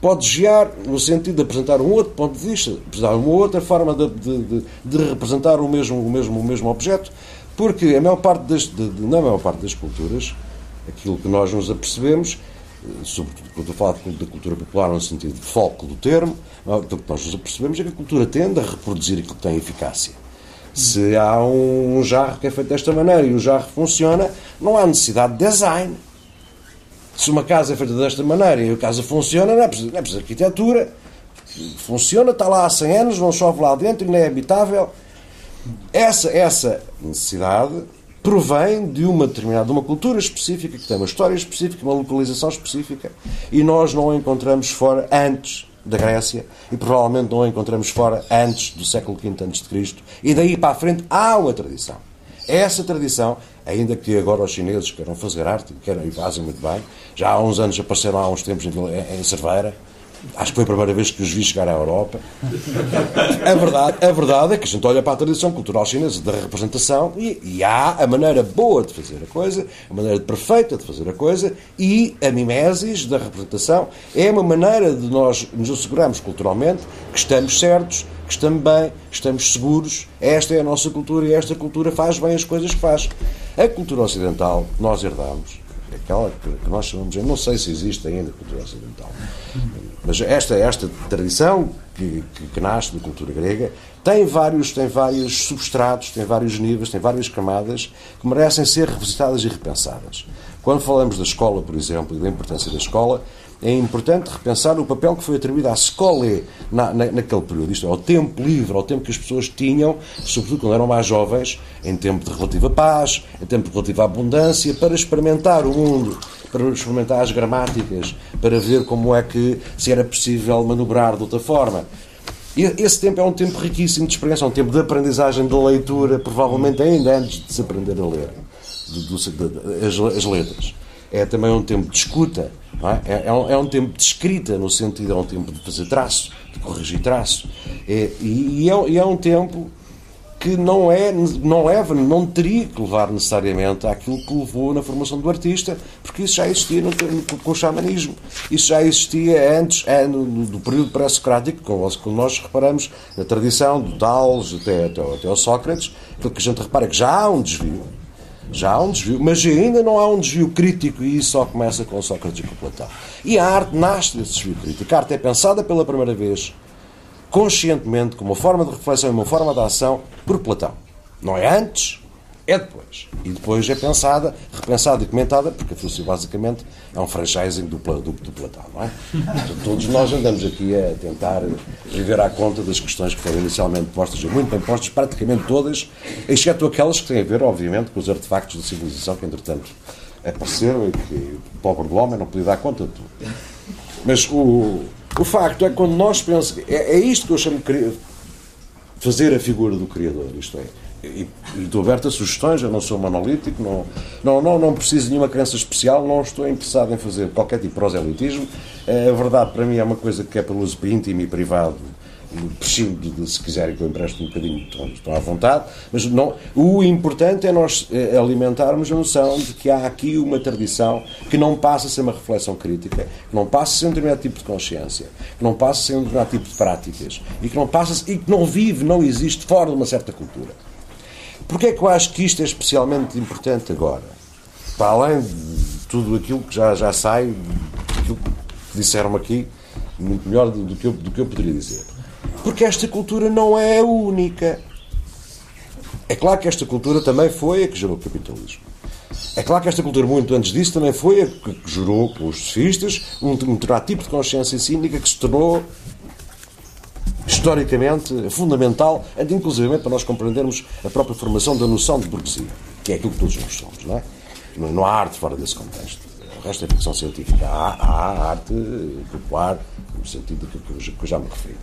Pode desviar no sentido de apresentar um outro ponto de vista, apresentar uma outra forma de, de, de, representar o mesmo, o, mesmo, o mesmo objeto, porque a maior parte das, de, na maior parte das culturas, aquilo que nós nos apercebemos, sobretudo quando eu falo da cultura popular no sentido de foco do termo, aquilo que nós nos apercebemos é que a cultura tende a reproduzir aquilo que tem eficácia. Se há um jarro que é feito desta maneira e o jarro funciona, não há necessidade de design. Se uma casa é feita desta maneira e a casa funciona, não é preciso, não é preciso arquitetura. Funciona, está lá há 100 anos, não chove lá dentro não é habitável. Essa, essa necessidade provém de uma determinada de uma cultura específica, que tem uma história específica, uma localização específica, e nós não a encontramos fora antes da Grécia e provavelmente não a encontramos fora antes do século V a.C. E daí para a frente há uma tradição. Essa tradição, ainda que agora os chineses queiram fazer arte, queiram e fazem muito bem, já há uns anos apareceram há uns tempos em, em Cerveira, Acho que foi a primeira vez que os vi chegar à Europa. A verdade, a verdade é que a gente olha para a tradição cultural chinesa da representação e, e, há a maneira boa de fazer a coisa, a maneira perfeita de fazer a coisa e a mimesis da representação é uma maneira de nós nos assegurarmos culturalmente que estamos certos, que estamos bem, estamos seguros. Esta é a nossa cultura e esta cultura faz bem as coisas que faz. A cultura ocidental nós herdamos aquela que nós chamamos, eu não sei se existe ainda cultura ocidental, mas esta, esta tradição que, que, que, nasce da cultura grega tem vários, tem vários substratos, tem vários níveis, tem várias camadas que merecem ser revisitadas e repensadas. Quando falamos da escola, por exemplo, e da importância da escola, é importante repensar o papel que foi atribuído à escola na, na, naquele período, isto é, ao tempo livre, ao tempo que as pessoas tinham, sobretudo quando eram mais jovens, em tempo de relativa paz, em tempo de relativa abundância, para experimentar o mundo, para experimentar as gramáticas, para ver como é que se era possível manobrar de outra forma. E esse tempo é um tempo riquíssimo de experiência, é um tempo de aprendizagem de leitura, provavelmente ainda antes de se aprender a ler de, de, as, as letras é também um tempo de escuta, é? É, é, um, é? um, tempo de escrita, no sentido, é um tempo de fazer traço, de corrigir traço. É, e, é, e, é, um tempo que não, é, não leva, não teria que levar necessariamente àquilo que levou na formação do artista, porque isso já existia no, no, com o xamanismo. Isso já existia antes, é, no, do período pré-socrático, como nós reparamos na tradição do Tales até, até, até ao Sócrates, que a gente repara é que já há um desvio. Já há um desvio, mas ainda não há um desvio crítico e isso só começa com Sócrates e com Platão. E a arte nasce desse desvio crítico. A arte é pensada pela primeira vez conscientemente, como uma forma de reflexão e uma forma de ação, por Platão. Não é antes, é depois. E depois é pensada, repensada e comentada, porque a filosofia basicamente é um franchising do, do, do Platão, não é? Todos nós andamos aqui a tentar viver à conta das questões que foram inicialmente postas, e muito bem postas, praticamente todas, exceto aquelas que têm a ver, obviamente, com os artefactos da civilização que, entretanto, apareceram e que o pobre do homem não podia dar conta de tudo. Mas o, o facto é que quando nós pensamos. É, é isto que eu chamo de fazer a figura do Criador, isto é. E, e estou aberto a sugestões, eu não sou monolítico, não, não, não, não preciso de nenhuma crença especial, não estou interessado em fazer qualquer tipo de proselitismo. A verdade, para mim, é uma coisa que é pelo uso íntimo e privado prescindo de, se quiserem que eu empreste um bocadinho, estão à vontade, mas não, o importante é nós eh, alimentarmos a noção de que há aqui uma tradição que não passa a ser uma reflexão crítica, que não passa a ser um determinado tipo de consciência, que não passa a ser um determinado tipo de práticas e que não, passa, e que não vive, não existe fora de uma certa cultura. Porquê é que eu acho que isto é especialmente importante agora? Para além de tudo aquilo que já, já sai, aquilo que disseram aqui, muito melhor do, do, que eu, do que eu poderia dizer. Porque esta cultura não é a única. É claro que esta cultura também foi a que gerou o capitalismo. É claro que esta cultura, muito antes disso, também foi a que gerou, pelos sofistas, um determinado tipo de consciência cínica que se tornou historicamente fundamental, inclusive para nós compreendermos a própria formação da noção de burguesia, que é aquilo que todos nós somos, não é? Não há arte fora desse contexto. O resto é ficção científica. Há, há arte popular, no sentido que eu já me referi.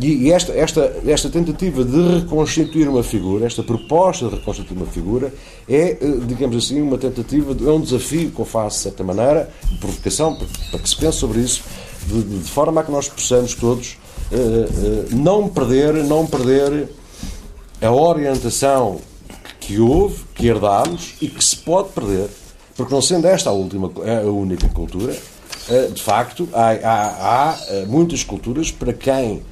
E esta, esta, esta tentativa de reconstituir uma figura, esta proposta de reconstituir uma figura, é, eh, digamos assim, uma tentativa, é um desafio que eu faço, de certa maneira, de provocação, para que se pense sobre isso, de, de forma a que nós possamos todos não perder, não perder a orientação que houve, que herdámos e que se pode perder, porque não sendo esta a, última, a única cultura, uh, de facto, há, há, há muitas culturas para quem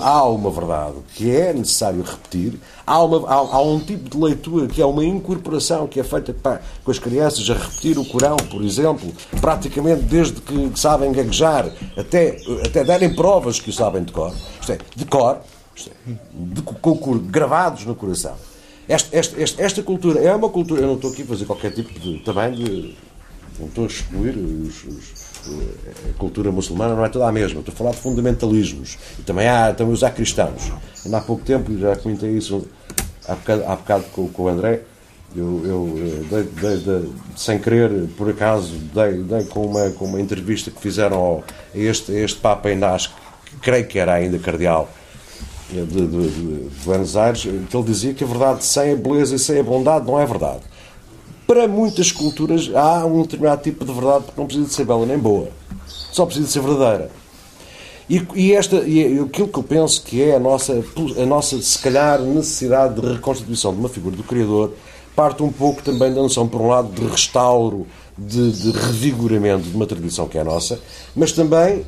há uma verdade que é necessário repetir, há, uma, há, há, um tipo de leitura que é uma incorporação que é feita pá, com as crianças a repetir o Corão, por exemplo, praticamente desde que sabem gaguejar até, até darem provas que o sabem de cor, isto é, de cor, isto é, de, com, gravados no coração. Esta, esta, esta, esta, cultura é uma cultura, eu não estou aqui a fazer qualquer tipo de, também de, não estou a excluir os, os a cultura muçulmana não é toda a mesma. Estou a falar de fundamentalismos. E também há também os há cristãos. Ainda há pouco tempo, já comentei isso há bocado, há bocado com, com o André, eu, eu eh, dei, dei, dei, sem querer, por acaso, dei, com, uma, com uma entrevista que fizeram ao, a, este, a este Papa Inás, que creio que era ainda cardeal eh, de, de, de, Buenos Aires, que ele dizia que a verdade sem a beleza e sem a bondade não é verdade para muitas culturas há um determinado tipo de verdade que não precisa de ser bela nem boa, só precisa de ser verdadeira. E, e, esta, e aquilo que eu penso que é a nossa, a nossa, se calhar, necessidade de reconstituição de uma figura do Criador, parte um pouco também da noção, por um lado, de restauro, de, de revigoramento de uma tradição que é a nossa, mas também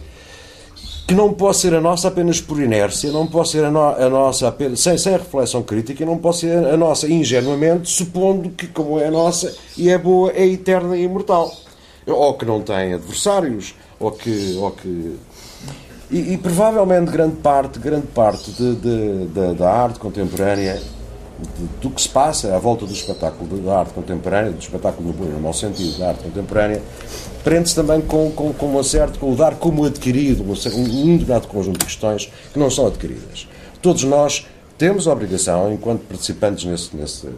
que não pode ser a nossa apenas por inércia, não pode ser a, no, a nossa apenas, sem, sem reflexão crítica, não pode ser a nossa ingenuamente, supondo que, como é a nossa e é boa, é eterna e imortal. Ou que não tem adversários, ou que. Ou que e, e provavelmente grande parte, grande parte de, de, de, da arte contemporânea, do que se passa à volta do espetáculo da arte contemporânea, do espetáculo no mau sentido da arte contemporânea, prende-se também com, com, com, uma certa, com o dar como adquirido, um, um determinado conjunto de questões que não são adquiridas. Todos nós temos a obrigação, enquanto participantes nesse, nesse,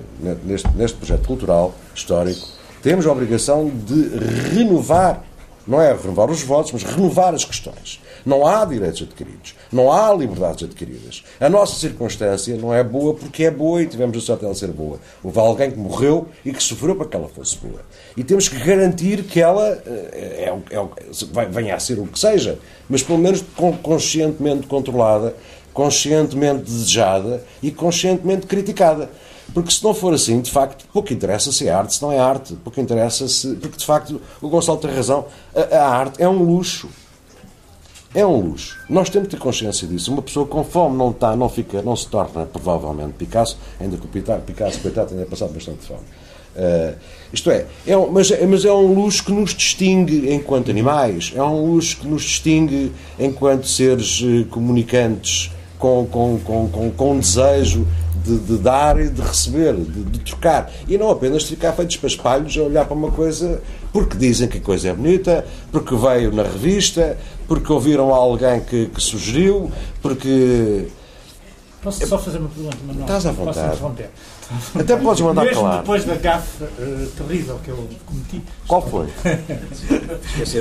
neste, neste projeto cultural, histórico, temos a obrigação de renovar, não é renovar os votos, mas renovar as questões. Não há direitos adquiridos. Não há liberdades adquiridas. A nossa circunstância não é boa porque é boa e tivemos a sorte dela ser boa. Houve alguém que morreu e que sofreu para que ela fosse boa. E temos que garantir que ela é, é, é, venha a ser o que seja, mas pelo menos conscientemente controlada conscientemente desejada e conscientemente criticada. Porque se não for assim, de facto, pouco interessa se é arte, se não é arte. Pouco interessa se. Porque de facto, o Gonçalo tem razão. A, a arte é um luxo. É um luxo. Nós temos que ter consciência disso. Uma pessoa com fome não está, não fica, não se torna provavelmente Picasso, ainda que o Picasso, coitado, tenha passado bastante fome. Uh, isto é, é um, mas, mas é um luxo que nos distingue enquanto animais, é um luxo que nos distingue enquanto seres uh, comunicantes com, com, com, com, com desejo de, de, dar e de receber, de, de, trocar. E não apenas ficar feitos para espalhos a olhar para uma coisa porque dizem que a coisa é bonita, porque veio na revista, porque ouviram alguém que, que sugeriu, porque. Posso só fazer uma pergunta, Manuel? Estás à vontade. Até podes mandar Mesmo calar. depois da gafe uh, terrível que eu cometi. Qual foi?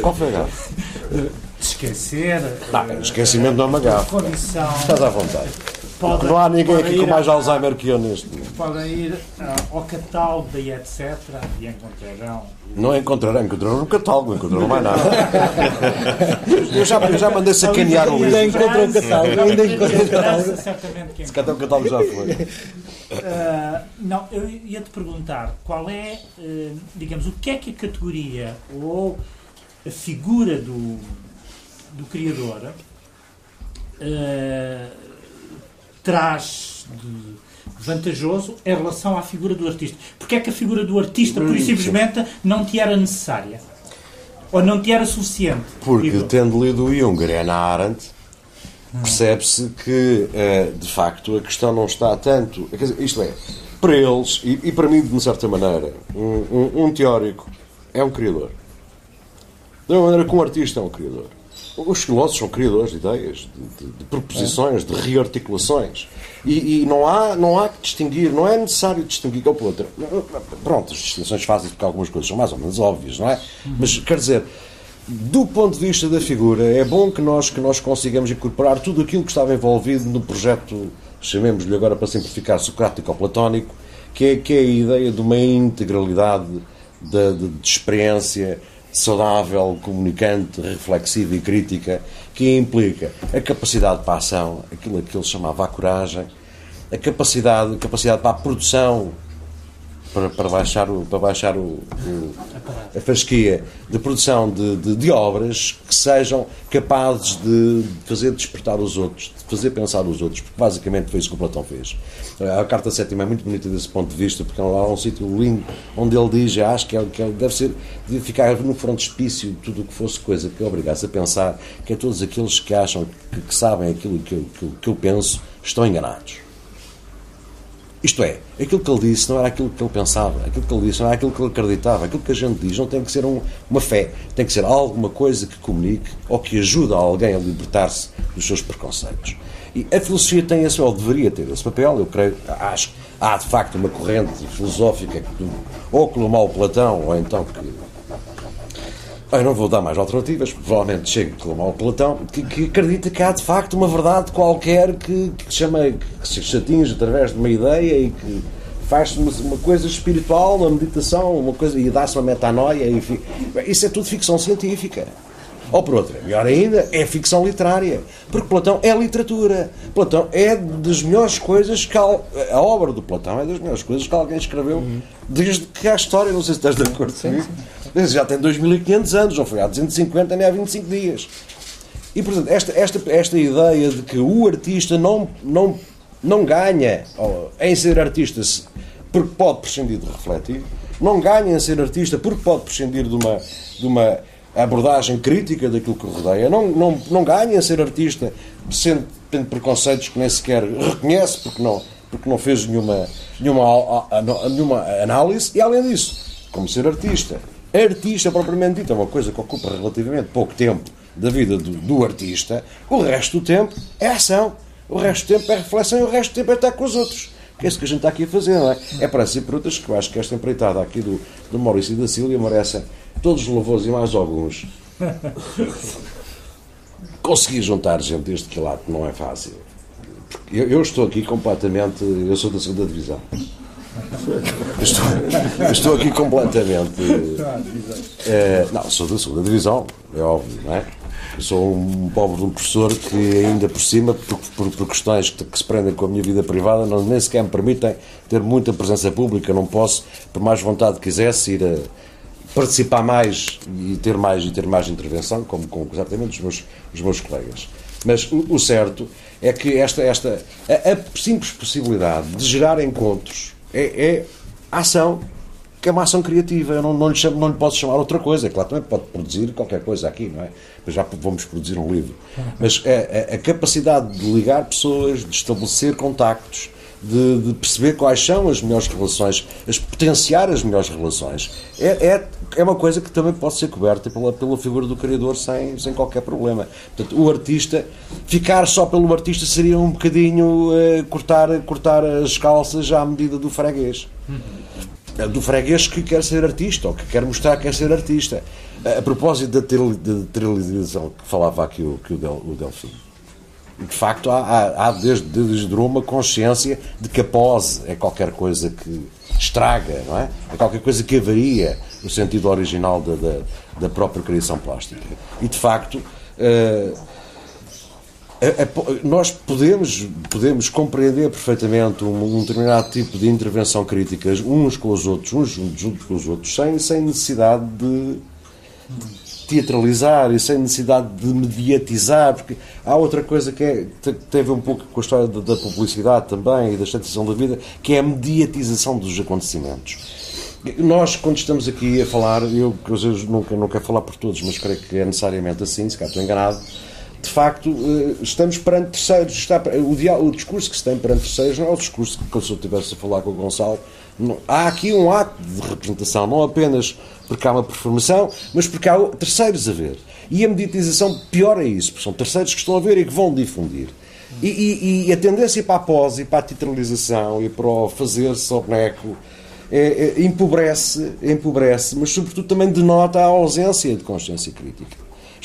Qual foi a gafe? De esquecer. Não, esquecimento não é uma gafe. Condição. Estás à vontade. Pode, não há ninguém aqui com mais Alzheimer que eu neste momento. Podem ir uh, ao catálogo da etc. e encontrarão. Não encontrarão, encontrarão no catálogo, não encontrarão mais nada. *laughs* eu, já, eu já mandei sacanear o livro. Ainda encontrou o catálogo. Ainda encontrou o catálogo. Certamente que Se calhar o catálogo já foi. Uh, não, eu ia-te perguntar qual é, uh, digamos, o que é que a categoria ou a figura do, do criador uh, traz de vantajoso em relação à figura do artista. Porque é que a figura do artista, por simplesmente, não te era necessária? Ou não te era suficiente? Porque, digo. tendo lido o Junger e Ana Arendt, percebe-se que, de facto, a questão não está tanto. Isto é, para eles, e, para mim, de uma certa maneira, um, um, um, teórico é um criador. Da mesma maneira que um artista é um criador. Os filósofos são criadores de ideias, de, de, de proposições, de rearticulações. E, e, não, há, não há que distinguir, não é necessário distinguir com o outro. Pronto, as distinções fazem porque algumas coisas são mais ou menos óbvias, não é? Mas, quer dizer, do ponto de vista da figura, é bom que nós, que nós consigamos incorporar tudo aquilo que estava envolvido no projeto, chamemos-lhe agora para simplificar, socrático-platónico, que é, que é a ideia de uma integralidade de, de, de experiência saudável, comunicante, reflexiva e crítica, que implica a capacidade para a ação, aquilo que ele chamava a coragem, a capacidade, capacidade para a produção, para, para baixar, o, para baixar o, o, a fasquia de produção de, de, de, obras que sejam capazes de fazer despertar os outros, de fazer pensar os outros, porque basicamente foi isso que o Platão fez. A Carta Sétima é muito bonita desse ponto de vista, porque é lá um sítio lindo onde ele diz, acho que, é, que deve ser, devia ficar no frontispício tudo o que fosse coisa que obrigasse a pensar, que é todos aqueles que acham que, que sabem aquilo que eu, que, que eu penso estão enganados. Isto é, aquilo que ele disse não era aquilo que ele pensava, aquilo que ele disse não era aquilo que ele acreditava, aquilo que a gente diz não tem que ser um, uma fé, tem que ser alguma coisa que comunique ou que ajude alguém a libertar-se dos seus preconceitos. E a filosofia tem esse, ou deveria ter esse papel, eu creio, acho há de facto uma corrente filosófica que ou colomar o Platão, ou então que eu não vou dar mais alternativas, provavelmente chego como ao Platão, que, que, acredita que há de facto uma verdade qualquer que, que, chama, que se atinge através de uma ideia e que faz-se uma, uma, coisa espiritual, uma meditação, uma coisa, e dá-se uma metanoia. Enfim. Isso é tudo ficção científica. Ou por outra, melhor ainda, é ficção literária. Porque Platão é literatura. Platão é das melhores coisas que. A, a obra do Platão é das melhores coisas que alguém escreveu uhum. desde que há história. Não sei se estás de acordo comigo. Já tem 2500 anos, não foi há 250 nem há 25 dias. E, portanto, esta, esta, esta ideia de que o artista não, não, não ganha em ser artista porque pode prescindir de refletir, não ganha em ser artista porque pode prescindir de uma, de uma abordagem crítica daquilo que rodeia, não, não, não ganha em ser artista sendo, tendo preconceitos que nem sequer reconhece porque não, porque não fez nenhuma, nenhuma, nenhuma análise, e além disso, como ser artista artista propriamente dito, é uma coisa que ocupa relativamente pouco tempo da vida do, do, artista, o resto do tempo é ação, o resto do tempo é reflexão e o resto do tempo é estar com os outros. Que é isso que a gente está aqui a fazer, não é? É para essas perguntas que eu acho que esta empreitada aqui do, do Maurício e da Sílvia merece todos os louvores e mais alguns. *laughs* Conseguir juntar gente deste quilate não é fácil. Eu, eu estou aqui completamente. Eu sou da segunda divisão. Estou, estou aqui completamente. É, não, sou da segunda divisão, é óbvio, não é? Sou um pobre um professor que, ainda por cima, por, por, por questões que, que, se prendem com a minha vida privada, não, nem sequer me permitem ter muita presença pública. Não posso, por mais vontade que quisesse, ir a participar mais e ter mais e ter mais intervenção, como com exatamente os meus, os meus colegas. Mas o, o certo é que esta, esta a, a, simples possibilidade de gerar encontros é, é ação que é uma ação criativa. Eu não, não, lhe chamo, não lhe posso chamar outra coisa. Claro, também pode produzir qualquer coisa aqui, não é? Mas já vamos produzir um livro. Mas a, a, a capacidade de ligar pessoas, de estabelecer contactos, de, de, perceber quais são as melhores relações, as potenciar as melhores relações, é, é, é uma coisa que também pode ser coberta pela, pela figura do criador sem, sem qualquer problema. Portanto, o artista, ficar só pelo artista seria um bocadinho uh, cortar, cortar as calças à medida do freguês. Uhum. Do freguês que quer ser artista, ou que quer mostrar que quer ser artista. A, propósito da televisão que falava aqui o, que o, Del, o Delfim de facto, há, há, há desde, desde uma consciência de que a pose é qualquer coisa que estraga, não é? É qualquer coisa que avaria o sentido original da, da, da própria criação plástica. E, de facto, uh, nós podemos, podemos compreender perfeitamente um, um, determinado tipo de intervenção crítica uns com os outros, uns juntos com os outros, sem, sem necessidade de teatralizar e sem necessidade de mediatizar, porque há outra coisa que é, tem a ver um pouco com a história da, da publicidade também e da estatização da vida, que é a mediatização dos acontecimentos. Nós, quando estamos aqui a falar, eu às vezes nunca, não quero falar por todos, mas creio que é necessariamente assim, se calhar estou enganado, de facto, eh, estamos perante terceiros. Está, o, o discurso que se tem perante terceiros não é o discurso que, se eu estivesse a falar com o Gonçalo. Não, há aqui um ato de representação, não apenas porque há uma performação, mas porque há terceiros a ver. E a mediatização pior é isso, porque são terceiros que estão a ver e que vão difundir. E, e, e a tendência para a pose e para a titularização e para o fazer-se ao boneco é, é, empobrece, empobrece, mas sobretudo também denota a ausência de consciência crítica.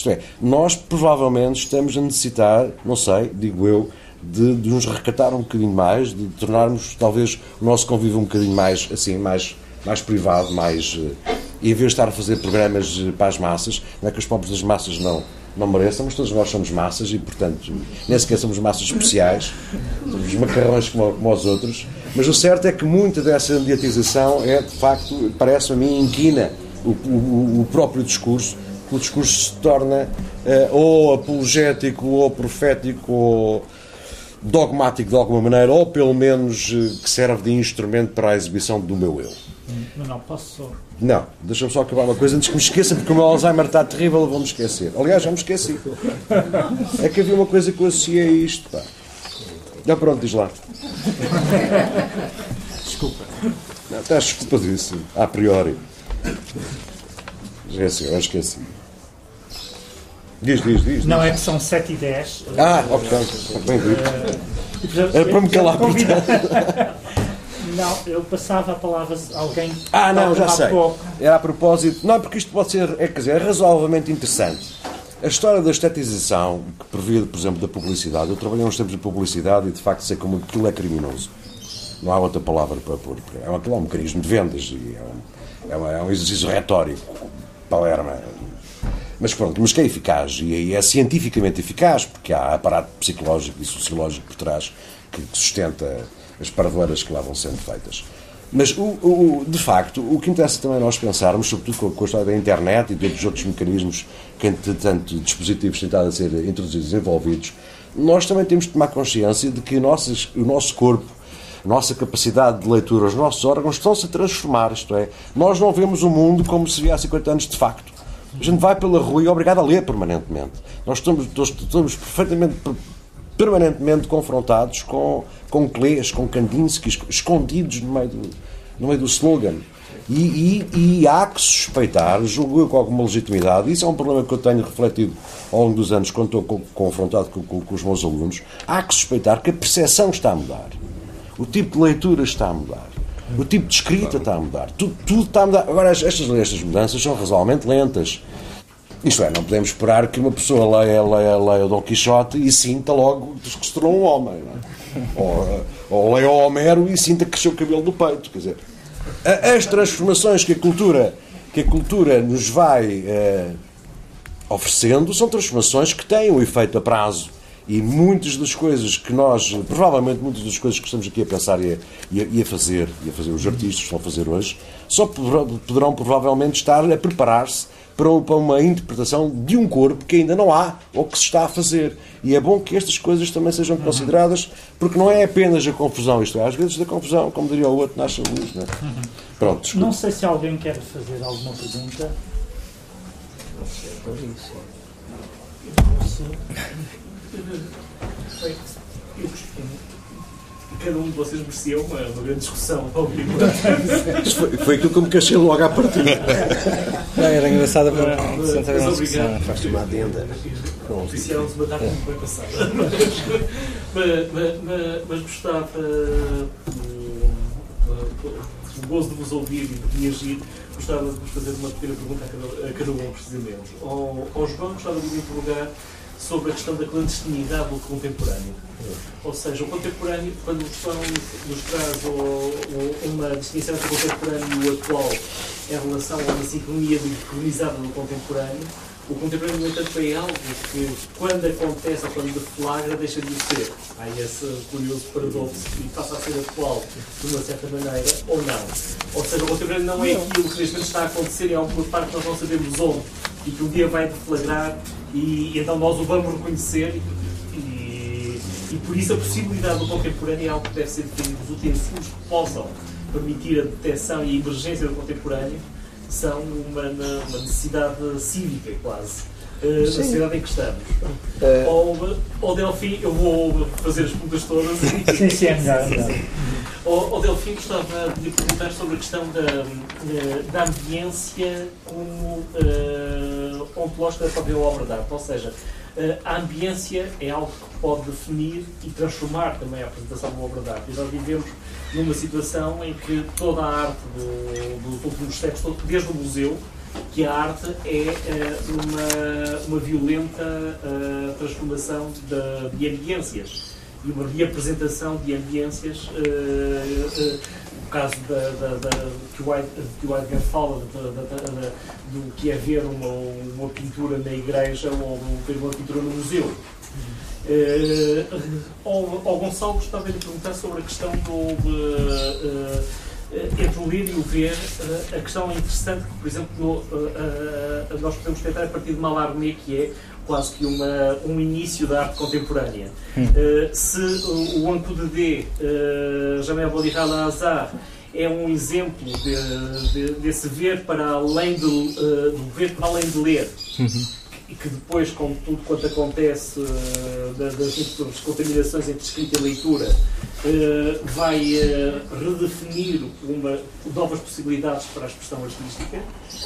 Isto é, nós provavelmente estamos a necessitar, não sei, digo eu, de, de nos recatar um bocadinho mais, de tornarmos talvez o nosso convívio um bocadinho mais assim, mais, mais privado, mais. Eh, e em vez de estar a fazer programas eh, para as massas, não é que os pobres das massas não, não mereçam, mas todos nós somos massas e, portanto, nem sequer somos massas especiais, somos macarrões como, como os outros. Mas o certo é que muita dessa mediatização é, de facto, parece a mim, inquina o, o, o próprio discurso o discurso se torna uh, ou apologético, ou profético, ou dogmático de alguma maneira, ou pelo menos uh, que serve de instrumento para a exibição do meu eu. Não, não, posso só. Não, deixa-me só acabar uma coisa antes que me esqueça, porque o meu Alzheimer está terrível, vou-me esquecer. Aliás, já me esqueci. É que havia uma coisa que eu associei a isto. Pá. Já pronto, diz lá. Desculpa. Não, estás desculpa disso, a priori. Esqueci, eu esqueci. Diz, diz, diz. Não, diz. é que são 7 e 10. Ah, ok. Bem dito. Era para me calar, portanto. *laughs* Não, eu passava a palavra a alguém. Ah, não, já sei. Pouco. Era a propósito. Não, porque isto pode ser, é, quer dizer, é razoavelmente interessante. A história da estetização, que previa, por exemplo, da publicidade. Eu trabalhei uns tempos de publicidade e de facto sei como aquilo é criminoso. Não há outra palavra para pôr. É aquilo é um mecanismo de vendas e é um, é um exercício retórico. Palerma mas pronto, mas que é eficaz e é cientificamente eficaz, porque há aparato psicológico e sociológico por trás que sustenta as parvoeiras que lá vão sendo feitas. Mas, o, o, de facto, o que interessa também nós pensarmos, sobretudo com, com a história da internet e de outros, outros mecanismos que, entretanto, dispositivos tentados a ser introduzidos e desenvolvidos, nós também temos de tomar consciência de que nossas, o nosso corpo, a nossa capacidade de leitura, os nossos órgãos estão-se a transformar. Isto é, nós não vemos o mundo como se via há 50 anos de facto. A gente vai pela rua e é obrigado a ler permanentemente. Nós estamos, estamos perfeitamente, permanentemente confrontados com, com Clés, com Kandinsky, escondidos no meio do, no meio do slogan. E, e, e, há que suspeitar, julgo eu com alguma legitimidade, isso é um problema que eu tenho refletido ao longo dos anos quando estou confrontado com, com, com os meus alunos, há que suspeitar que a percepção está a mudar. O tipo de leitura está a mudar. O tipo de escrita está a mudar. Tudo, tudo está a mudar. Agora, estas, estas mudanças são razoavelmente lentas. Isto é, não podemos esperar que uma pessoa leia, leia, leia o Dom Quixote e sinta logo que se tornou um homem. É? Ou, ou leia o Homero e sinta que cresceu o cabelo do peito. Quer dizer, as transformações que a cultura, que a cultura nos vai eh, oferecendo são transformações que têm um efeito a prazo. E muitas das coisas que nós, provavelmente muitas das coisas que estamos aqui a pensar e a, e a fazer, e a fazer os artistas estão a fazer hoje, só poderão provavelmente estar a preparar-se para uma interpretação de um corpo que ainda não há ou que se está a fazer. E é bom que estas coisas também sejam consideradas, porque não é apenas a confusão, isto é, às vezes da confusão, como diria o outro, nasce a luz. Não, é? Pronto, desculpa. não sei se alguém quer fazer alguma pergunta. Não sei, por isso. Eu costumo cada um de vocês merecia uma, uma grande discussão ao vivo. foi, foi aquilo que eu me cachei logo à partida. Não, era engraçado para sentar uma discussão. Faz-te uma adenda. Oficiaram-se uma data muito bem passada. mas, mas, gostava, uh, o gozo de vos ouvir e de reagir, gostava de vos fazer uma pequena pergunta a cada, a cada um, precisamente. Ao, ao João, gostava de lhe interrogar sobre a questão da clandestinidade do contemporâneo. Ou seja, o contemporâneo, quando nos traz uma distinção entre o contemporâneo e o atual em relação a uma sincronia decronizada do contemporâneo, o contemporâneo, no entanto, é algo que, quando acontece ou quando deflagra, deixa de ser. Há esse curioso paradoxo que passa a ser atual de uma certa maneira ou não. Ou seja, o contemporâneo não é aquilo que neste momento está a acontecer em alguma parte que nós não sabemos onde e que um dia vai deflagrar e, então nós o vamos reconhecer e, e, e, por isso a possibilidade do contemporâneo é algo que deve ser definido. Os utensílios que possam permitir a detecção e a emergência do contemporâneo são uma, uma necessidade cívica quase. Uh, na sociedade em que estamos. Uh, ao, ao Delfim, eu vou fazer as perguntas todas. *laughs* sim, sim, é melhor. Ao, ao Delfim, gostava de lhe perguntar sobre a questão da, eh, da ambiência como uh, ontológica da própria obra de arte. Ou seja, a ambiência é algo que pode definir e transformar também a apresentação de uma obra de arte. E nós vivemos numa situação em que toda a arte do, dos últimos séculos, desde o museu, que a arte é uh, uma, uma violenta uh, transformação de, de ambiências e uma reapresentação de ambiências. Uh, o caso da, da, da, que o Heidegger fala do que é ver uma, uma pintura na igreja ou ver uma pintura no museu. Uh, ao Gonçalo gostava de perguntar sobre a questão do. Entre o ler e o ver, a questão interessante que, por exemplo, no, nós podemos tentar a partir de Mallarmé, que é quase que uma, um início da arte contemporânea. Hum. Uh, se o Anco de D, uh, Jamel Bodihala Azar, é um exemplo de, de, desse ver para além de, do ver para além de ler. Uhum e que depois, com tudo quanto acontece uh, das, das contaminações entre escrita e leitura, uh, vai uh, redefinir uma, novas possibilidades para a expressão artística,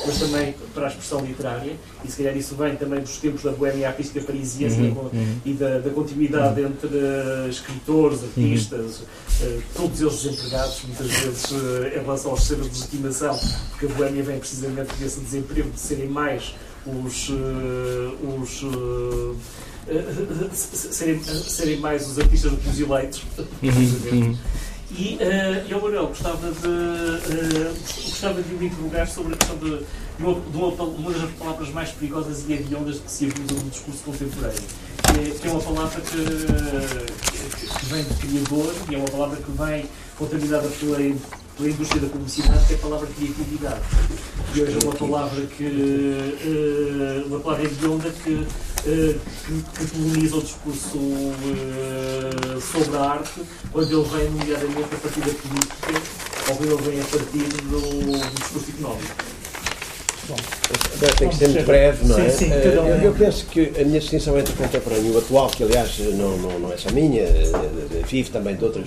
mas também para a expressão literária, e se calhar isso vem também dos tempos da boêmia artística parisiense uhum, uhum. e da, da continuidade uhum. entre escritores, artistas, uhum. todos eles desempregados, muitas vezes em relação aos sistemas de legitimação, porque a boêmia vem precisamente desse desemprego, de serem mais os, uh, os uh, serem, serem mais os artistas do que os eleitos. Uhum, uhum. E uh, eu, Manuel, gostava de, uh, gostava de me interrogar sobre a questão de, de, uma, de uma, uma, das palavras mais perigosas e hediondas que se abusa no discurso contemporâneo, que é, que é uma palavra que, que, vem do criador e é uma palavra que vem contaminada pela pela indústria da publicidade, que é a palavra criatividade. E hoje é uma palavra que, uh, uma palavra hedionda que, uh, que, que coloniza o discurso uh, sobre a arte, quando ele vem, nomeadamente, a partir da política, ou quando ele vem a partir do, do discurso económico. Bom, tem que ser muito breve, não é? Sim, sim, eu, eu, penso que a minha distinção entre o contemporâneo e o atual, que aliás não, não, não é só minha, vive também de outras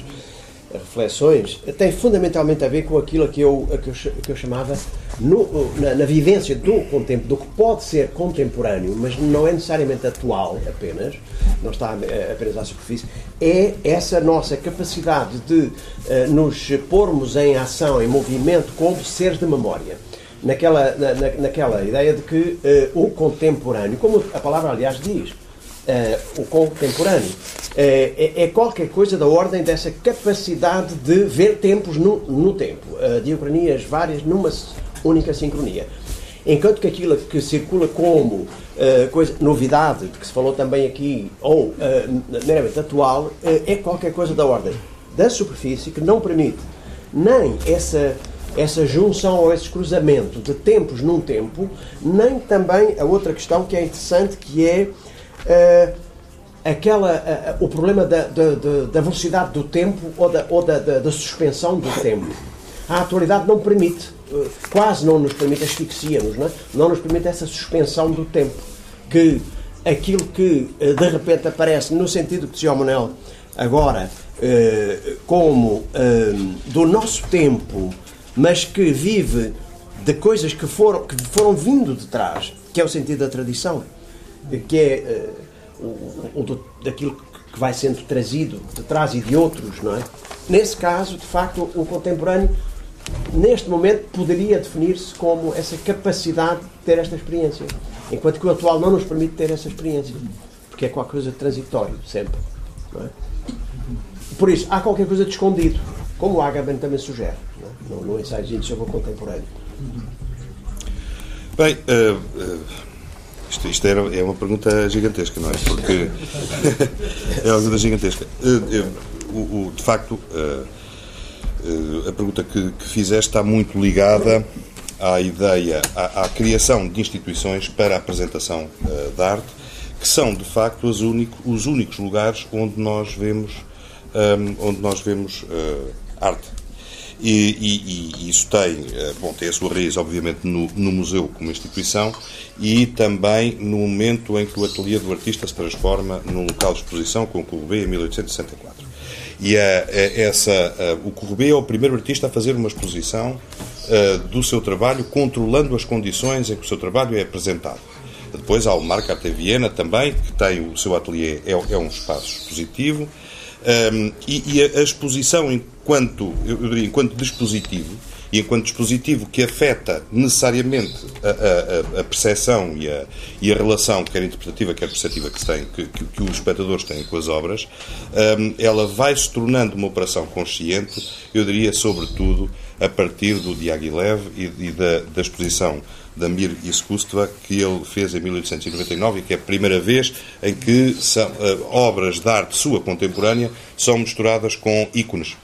reflexões tem fundamentalmente a ver com aquilo que eu, que eu, que eu chamava no, na, na, vivência do, do que pode ser contemporâneo, mas não é necessariamente atual apenas, não está eh, apenas à superfície, é essa nossa capacidade de uh, nos pormos em ação, em movimento, como seres de memória. Naquela, na, naquela ideia de que uh, o contemporâneo, como a palavra aliás diz, uh, o contemporâneo, uh, é, é, qualquer coisa da ordem dessa capacidade de ver tempos no, no tempo, uh, várias numa única sincronia. Enquanto que aquilo que circula como uh, coisa, novidade, de que se falou também aqui, ou uh, meramente atual, uh, é qualquer coisa da ordem. Da superfície que não permite nem essa, essa junção ou esse cruzamento de tempos num tempo, nem também a outra questão que é interessante, que é aquela, o problema da, da, da, velocidade do tempo ou da, ou da, da, da suspensão do tempo. A atualidade não permite eh, quase não nos permite, asfixia-nos, não, é? não nos permite essa suspensão do tempo. Que aquilo que eh, de repente aparece, no sentido que dizia o Manuel agora, eh, como do nosso tempo, mas que vive de coisas que foram, que foram vindo de trás, que é o sentido da tradição, que é o, o, daquilo que vai sendo trazido de trás e de outros, não é? Nesse caso, de facto, o contemporâneo neste momento, poderia definir-se como essa capacidade de ter esta experiência. Enquanto que o atual não nos permite ter essa experiência. Porque é qualquer coisa de transitório, sempre. É? Por isso, há qualquer coisa de escondido, como o Agamben também sugere, não é? no, no ensaio sobre o contemporâneo. Bem, uh, uh, isto, isto era, é uma pergunta gigantesca, não é? Porque *laughs* é uma pergunta gigantesca. Uh, o, o, de facto, eh, a pergunta que, que fizeste está muito ligada à ideia, à, à, criação de instituições para a apresentação da arte, que são de facto os, único, os únicos lugares onde nós vemos, ehm, onde nós vemos arte. E, e, e, isso tem, uh, bom, tem a sua raiz, obviamente, no, no, museu como instituição e também no momento em que o ateliê do artista se transforma num local de exposição com o B em 1864. E é, a, essa, o Corrubê é o primeiro artista a fazer uma exposição do seu trabalho, controlando as condições em que o seu trabalho é apresentado. Depois há o Marco Arte Viena também, que tem o seu ateliê, é, é um espaço expositivo. Um, e, e a, exposição enquanto, eu diria, enquanto dispositivo, e enquanto dispositivo que afeta necessariamente a, a, a percepção e a, e a, relação, quer interpretativa, quer perceptiva, que, tem, que, que, que os espectadores têm com as obras, um, ela vai se tornando uma operação consciente, eu diria, sobretudo, a partir do Diaghilev e, e da, da exposição da Mir Iskustva que ele fez em 1899 e que é a primeira vez em que são, uh, obras de arte sua contemporânea são misturadas com ícones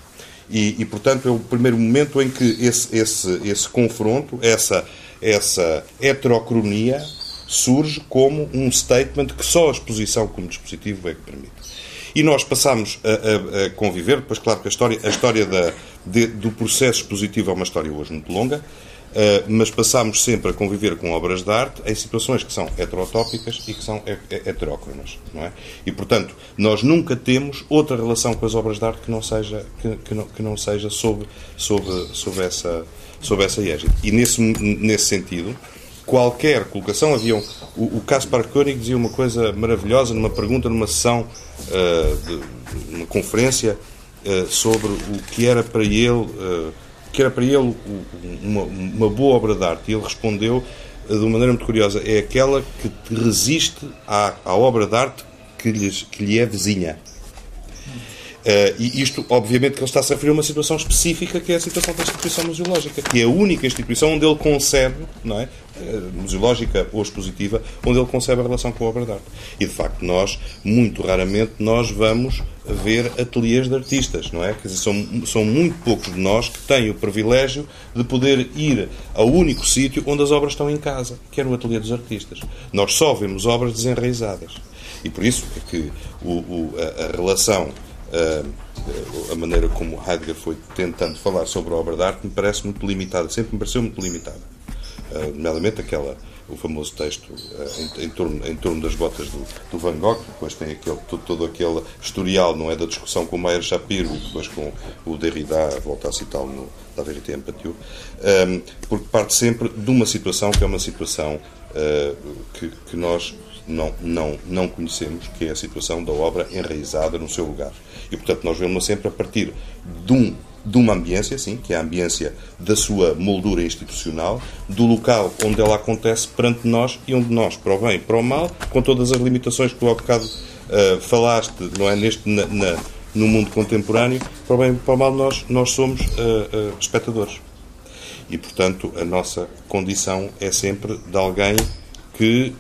e, e, portanto, é o primeiro momento em que esse, esse, esse confronto, essa, essa heterocronia, surge como um statement que só a exposição como dispositivo é que permite. E nós passamos a, a, a conviver, depois, claro que a história, a história da, de, do processo expositivo é uma história hoje muito longa, mas passamos sempre a conviver com obras de arte em situações que são heterotópicas e que são heterócronas, não é? E, portanto, nós nunca temos outra relação com as obras de arte que não seja, que, que não, que não seja sob, sob, sob, essa, sob essa égide. E, nesse, nesse sentido, qualquer colocação, havia um, o, o Kaspar Koenig dizia uma coisa maravilhosa numa pergunta, numa sessão, uh, de, uma conferência, uh, sobre o que era para ele que era para ele uma, uma boa obra de arte. E ele respondeu eh, de uma maneira muito curiosa: é aquela que resiste à, à obra de arte que, lhes, que lhe é vizinha. Uh, e isto, obviamente, que ele está-se a referir a uma situação específica, que é a situação da instituição museológica, que é a única instituição onde ele concebe, não é? Uh, museológica ou expositiva, onde ele concebe a relação com a obra de arte. E, de facto, nós, muito raramente, nós vamos ver ateliês de artistas, não é? Quer dizer, são, são muito poucos de nós que têm o privilégio de poder ir ao único sítio onde as obras estão em casa, que é no ateliê dos artistas. Nós só vemos obras desenraizadas. E por isso é que o, o, a, a relação a maneira como Heidegger foi tentando falar sobre a obra de arte me parece muito limitada, sempre me pareceu muito limitada. Uh, nomeadamente aquela, o famoso texto uh, em, em, torno, em torno das botas do, do Van Gogh, depois tem aquele, todo, todo, aquele historial, não é, da discussão com o Meyer Shapiro, depois com o Derrida, volta a citá-lo no La Vérité Empathie, um, porque parte sempre de uma situação que é uma situação uh, que, que nós não, não, não conhecemos, que é a situação da obra enraizada no seu lugar. E, portanto, nós vemos sempre a partir de, um, de uma ambiência, sim, que é a ambiência da sua moldura institucional, do local onde ela acontece perante nós e onde nós, para o bem para o mal, com todas as limitações que tu há bocado uh, falaste, não é, neste, na, na, no mundo contemporâneo, para o bem para o mal, nós, nós somos uh, uh, espectadores. E, portanto, a nossa condição é sempre de alguém que,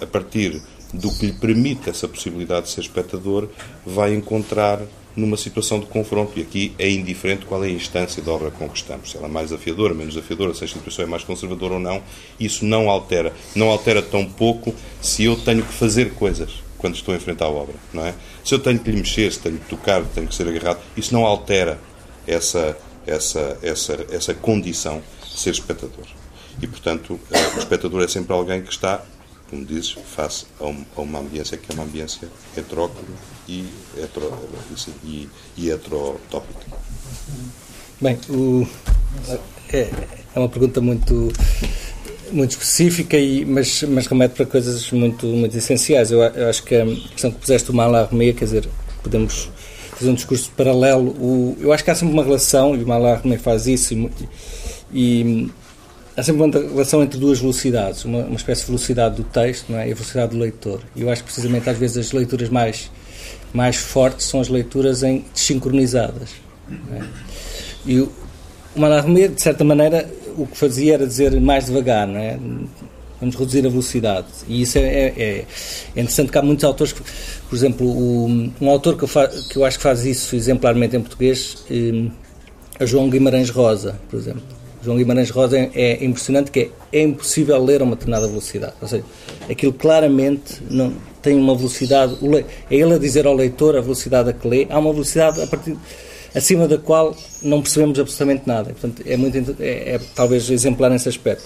a partir do que lhe permite essa possibilidade de ser espectador, vai encontrar numa situação de confronto. E aqui é indiferente qual é a instância da obra que estamos. Se ela é mais desafiadora, menos desafiadora, se a instituição é mais conservadora ou não, isso não altera. Não altera tão pouco se eu tenho que fazer coisas quando estou a enfrentar a obra, não é? Se eu tenho que lhe mexer, se tenho que tocar, tenho que ser agarrado, isso não altera essa, essa, essa, essa condição de ser espectador. E, portanto, eh, o espectador é sempre alguém que está como dizes, face a uma ambiência que é uma ambiência heteróclone e, hetero, e, e heterotópica. Bem, o, é, é uma pergunta muito muito específica, e, mas, mas remete para coisas muito, muito essenciais. Eu, eu acho que a questão que puseste o Mallarmé, quer dizer, podemos fazer um discurso paralelo. O, eu acho que há sempre uma relação, e o Mallarmé faz isso, e, e há sempre uma relação entre duas velocidades, uma, uma espécie de velocidade do texto não é? e a velocidade do leitor. E eu acho que precisamente às vezes as leituras mais, mais fortes são as leituras em desincronizadas. É? E o, o Mallarmé, de certa maneira, o que fazia era dizer mais devagar, não é? Vamos reduzir a velocidade. E isso é, é, é, é interessante que há muitos autores, que, por exemplo, o, um autor que eu, fa, que eu acho que faz isso exemplarmente em português é João Guimarães Rosa, por exemplo João Guimarães Rosa é impressionante que é, é impossível ler a uma determinada velocidade. Ou seja, aquilo claramente não tem uma velocidade. É ele a dizer ao leitor a velocidade a que lê. Há uma velocidade a partir acima da qual não percebemos absolutamente nada. Portanto, é muito é, é talvez exemplar nesse aspecto.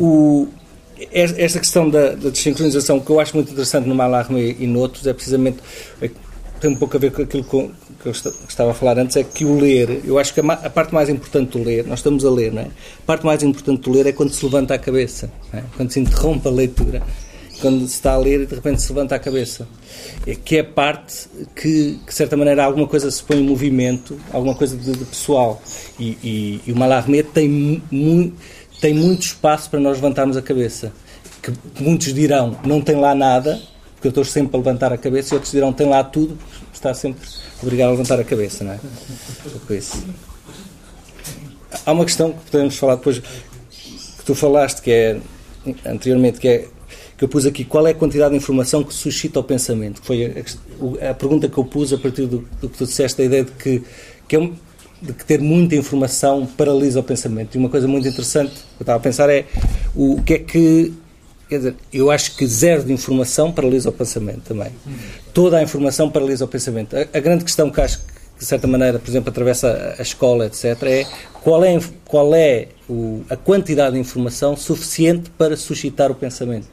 O, esta questão da, da desincronização que eu acho muito interessante no Mallarmé e noutros é precisamente é, tem um pouco a ver com aquilo com, que eu estava a falar antes, é que o ler, eu acho que a, parte mais importante do ler, nós estamos a ler, não é? A parte mais importante do ler é quando se levanta a cabeça, é? quando se interrompe a leitura, quando se está a ler e de repente se levanta a cabeça. É que é a parte que, de certa maneira, alguma coisa se põe em movimento, alguma coisa de, de pessoal. E, e, e o Mallarmé tem, mu, tem muito espaço para nós levantarmos a cabeça. Que muitos dirão, não tem lá nada, porque eu estou sempre a levantar a cabeça, e outros dirão, tem lá tudo, está sempre obrigado a levantar a cabeça, não é? isso. Há uma questão que podemos falar depois, que tu falaste, que é, anteriormente, que é, que eu pus aqui, qual é a quantidade de informação que suscita o pensamento? Que foi a, a, pergunta que eu pus a partir do, do, que tu disseste, a ideia de que, que é um, de que ter muita informação paralisa o pensamento. E uma coisa muito interessante que eu estava a pensar é o, o que é que Quer dizer, eu acho que zero de informação paralisa o pensamento também. Toda a informação paralisa o pensamento. A, a grande questão que acho que, de certa maneira, por exemplo, atravessa a, escola, etc., é qual é, qual é o, a quantidade de informação suficiente para suscitar o pensamento.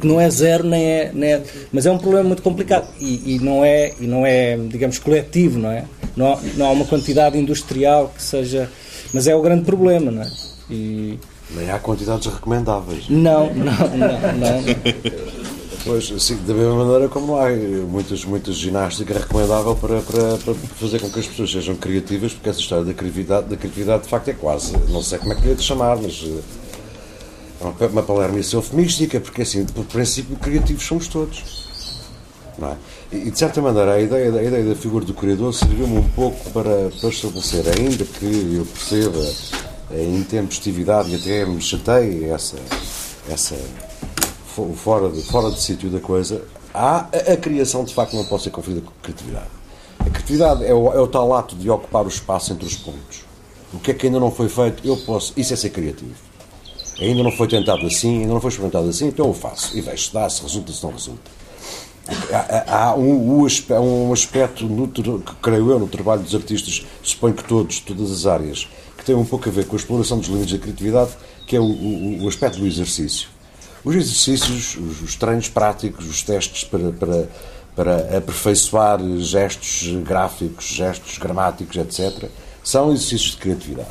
Que não é zero, nem é, nem é. Mas é um problema muito complicado e, e, não, é, e não é, digamos, coletivo, não é? Não, não há uma quantidade industrial que seja. Mas é o grande problema, não é? E, nem há quantidades recomendáveis. Não, não, não. não. Pois, sim, da mesma maneira como há muitas, muitas ginástica recomendável para, para, para, fazer com que as pessoas sejam criativas, porque essa história da criatividade, da criatividade de facto é quase, não sei como é que lhe de chamar, mas eh, é uma, uma palermice eufemística, porque assim, por princípio, criativos somos todos. Não é? E, de certa maneira, a ideia, a ideia da figura do criador serviu-me um pouco para, para estabelecer, ainda que eu perceba a intempestividade e até me chateia essa, essa fora de, fora de sítio da coisa, há a, a, criação de facto não pode ser conferida com criatividade. A criatividade é o, é o tal ato de ocupar o espaço entre os pontos. O que é que ainda não foi feito, eu posso. Isso é ser criativo. Ainda não foi tentado assim, ainda não foi experimentado assim, então eu faço. E vejo se dá, se resulta, se não resulta. Há, há um, um, aspecto, no, creio eu, no trabalho dos artistas, suponho que todos, todas as áreas, que tem um pouco a ver com a exploração dos limites da criatividade, que é o, o, o aspecto do exercício. Os exercícios, os, os treinos práticos, os testes para, para, para aperfeiçoar gestos gráficos, gestos gramáticos, etc., são exercícios de criatividade.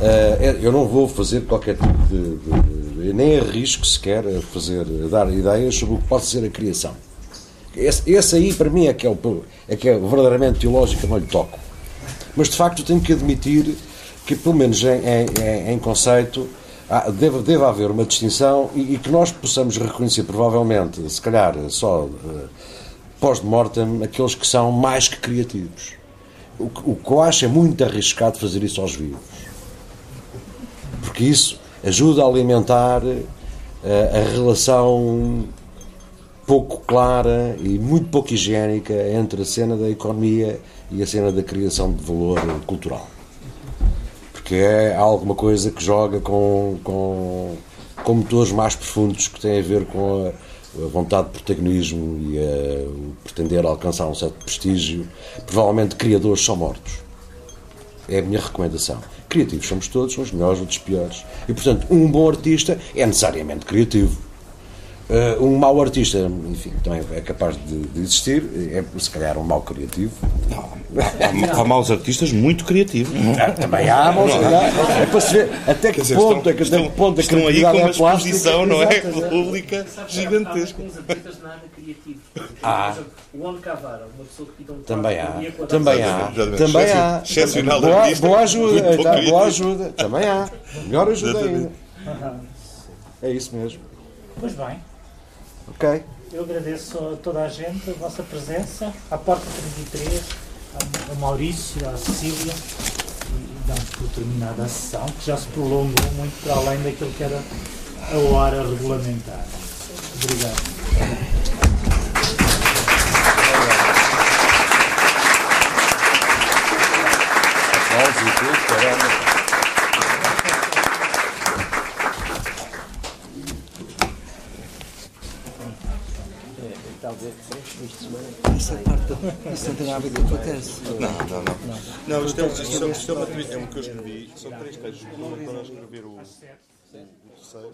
Uh, eu não vou fazer qualquer tipo de, de, de, nem arrisco sequer a fazer, a dar ideias sobre o que pode ser a criação. Esse, esse aí, para mim, é que é, o, é que é verdadeiramente teológico, não lhe toco. Mas, de facto, tenho que admitir que, pelo menos em, em, em conceito, deve, deve haver uma distinção e, e, que nós possamos reconhecer, provavelmente, se calhar só uh, pós-mortem, aqueles que são mais que criativos. O, o que eu acho é muito arriscado fazer isso aos vivos. porque isso ajuda a alimentar a, a relação pouco clara e muito pouco higiênica entre a cena da economia e a cena da criação de valor cultural. Porque é alguma coisa que joga com, com, com motores mais profundos que têm a ver com a, a vontade de protagonismo e a, o pretender alcançar um certo prestígio. Provavelmente criadores são mortos. É a minha recomendação. Criativos somos todos, uns melhores, outros piores. E, portanto, um bom artista é necessariamente criativo. Uh, um mau artista, enfim, também é capaz de, de, existir, é se calhar um mau criativo. Não, há, há maus artistas muito criativos. Ah, também há maus É para se ver até que dizer, ponto estão, é que, que ponto a estão aí com uma é exposição, não é? Pública gigantesca. artistas nada criativos. Ah. O Juan Cavara, uma pessoa que pinta um Também há. Também há. Também há. Boa, boa ajuda. Tá, boa ajuda. Também há. Melhor ajuda ainda. É isso mesmo. Pois bem. Ok. Eu agradeço a toda a gente a vossa presença, à Porta 33, ao Maurício, à Cecília, e damos por terminada a sessão, que já se prolongou muito para além daquilo que era a hora regulamentar. Obrigado. E caramba. Essa parte, isso não tem nada a ver com o que acontece. Não, não, não. Não, isto é, isto é, isto é, uma, é um que eu escrevi, são três textos que para escrever o, o terceiro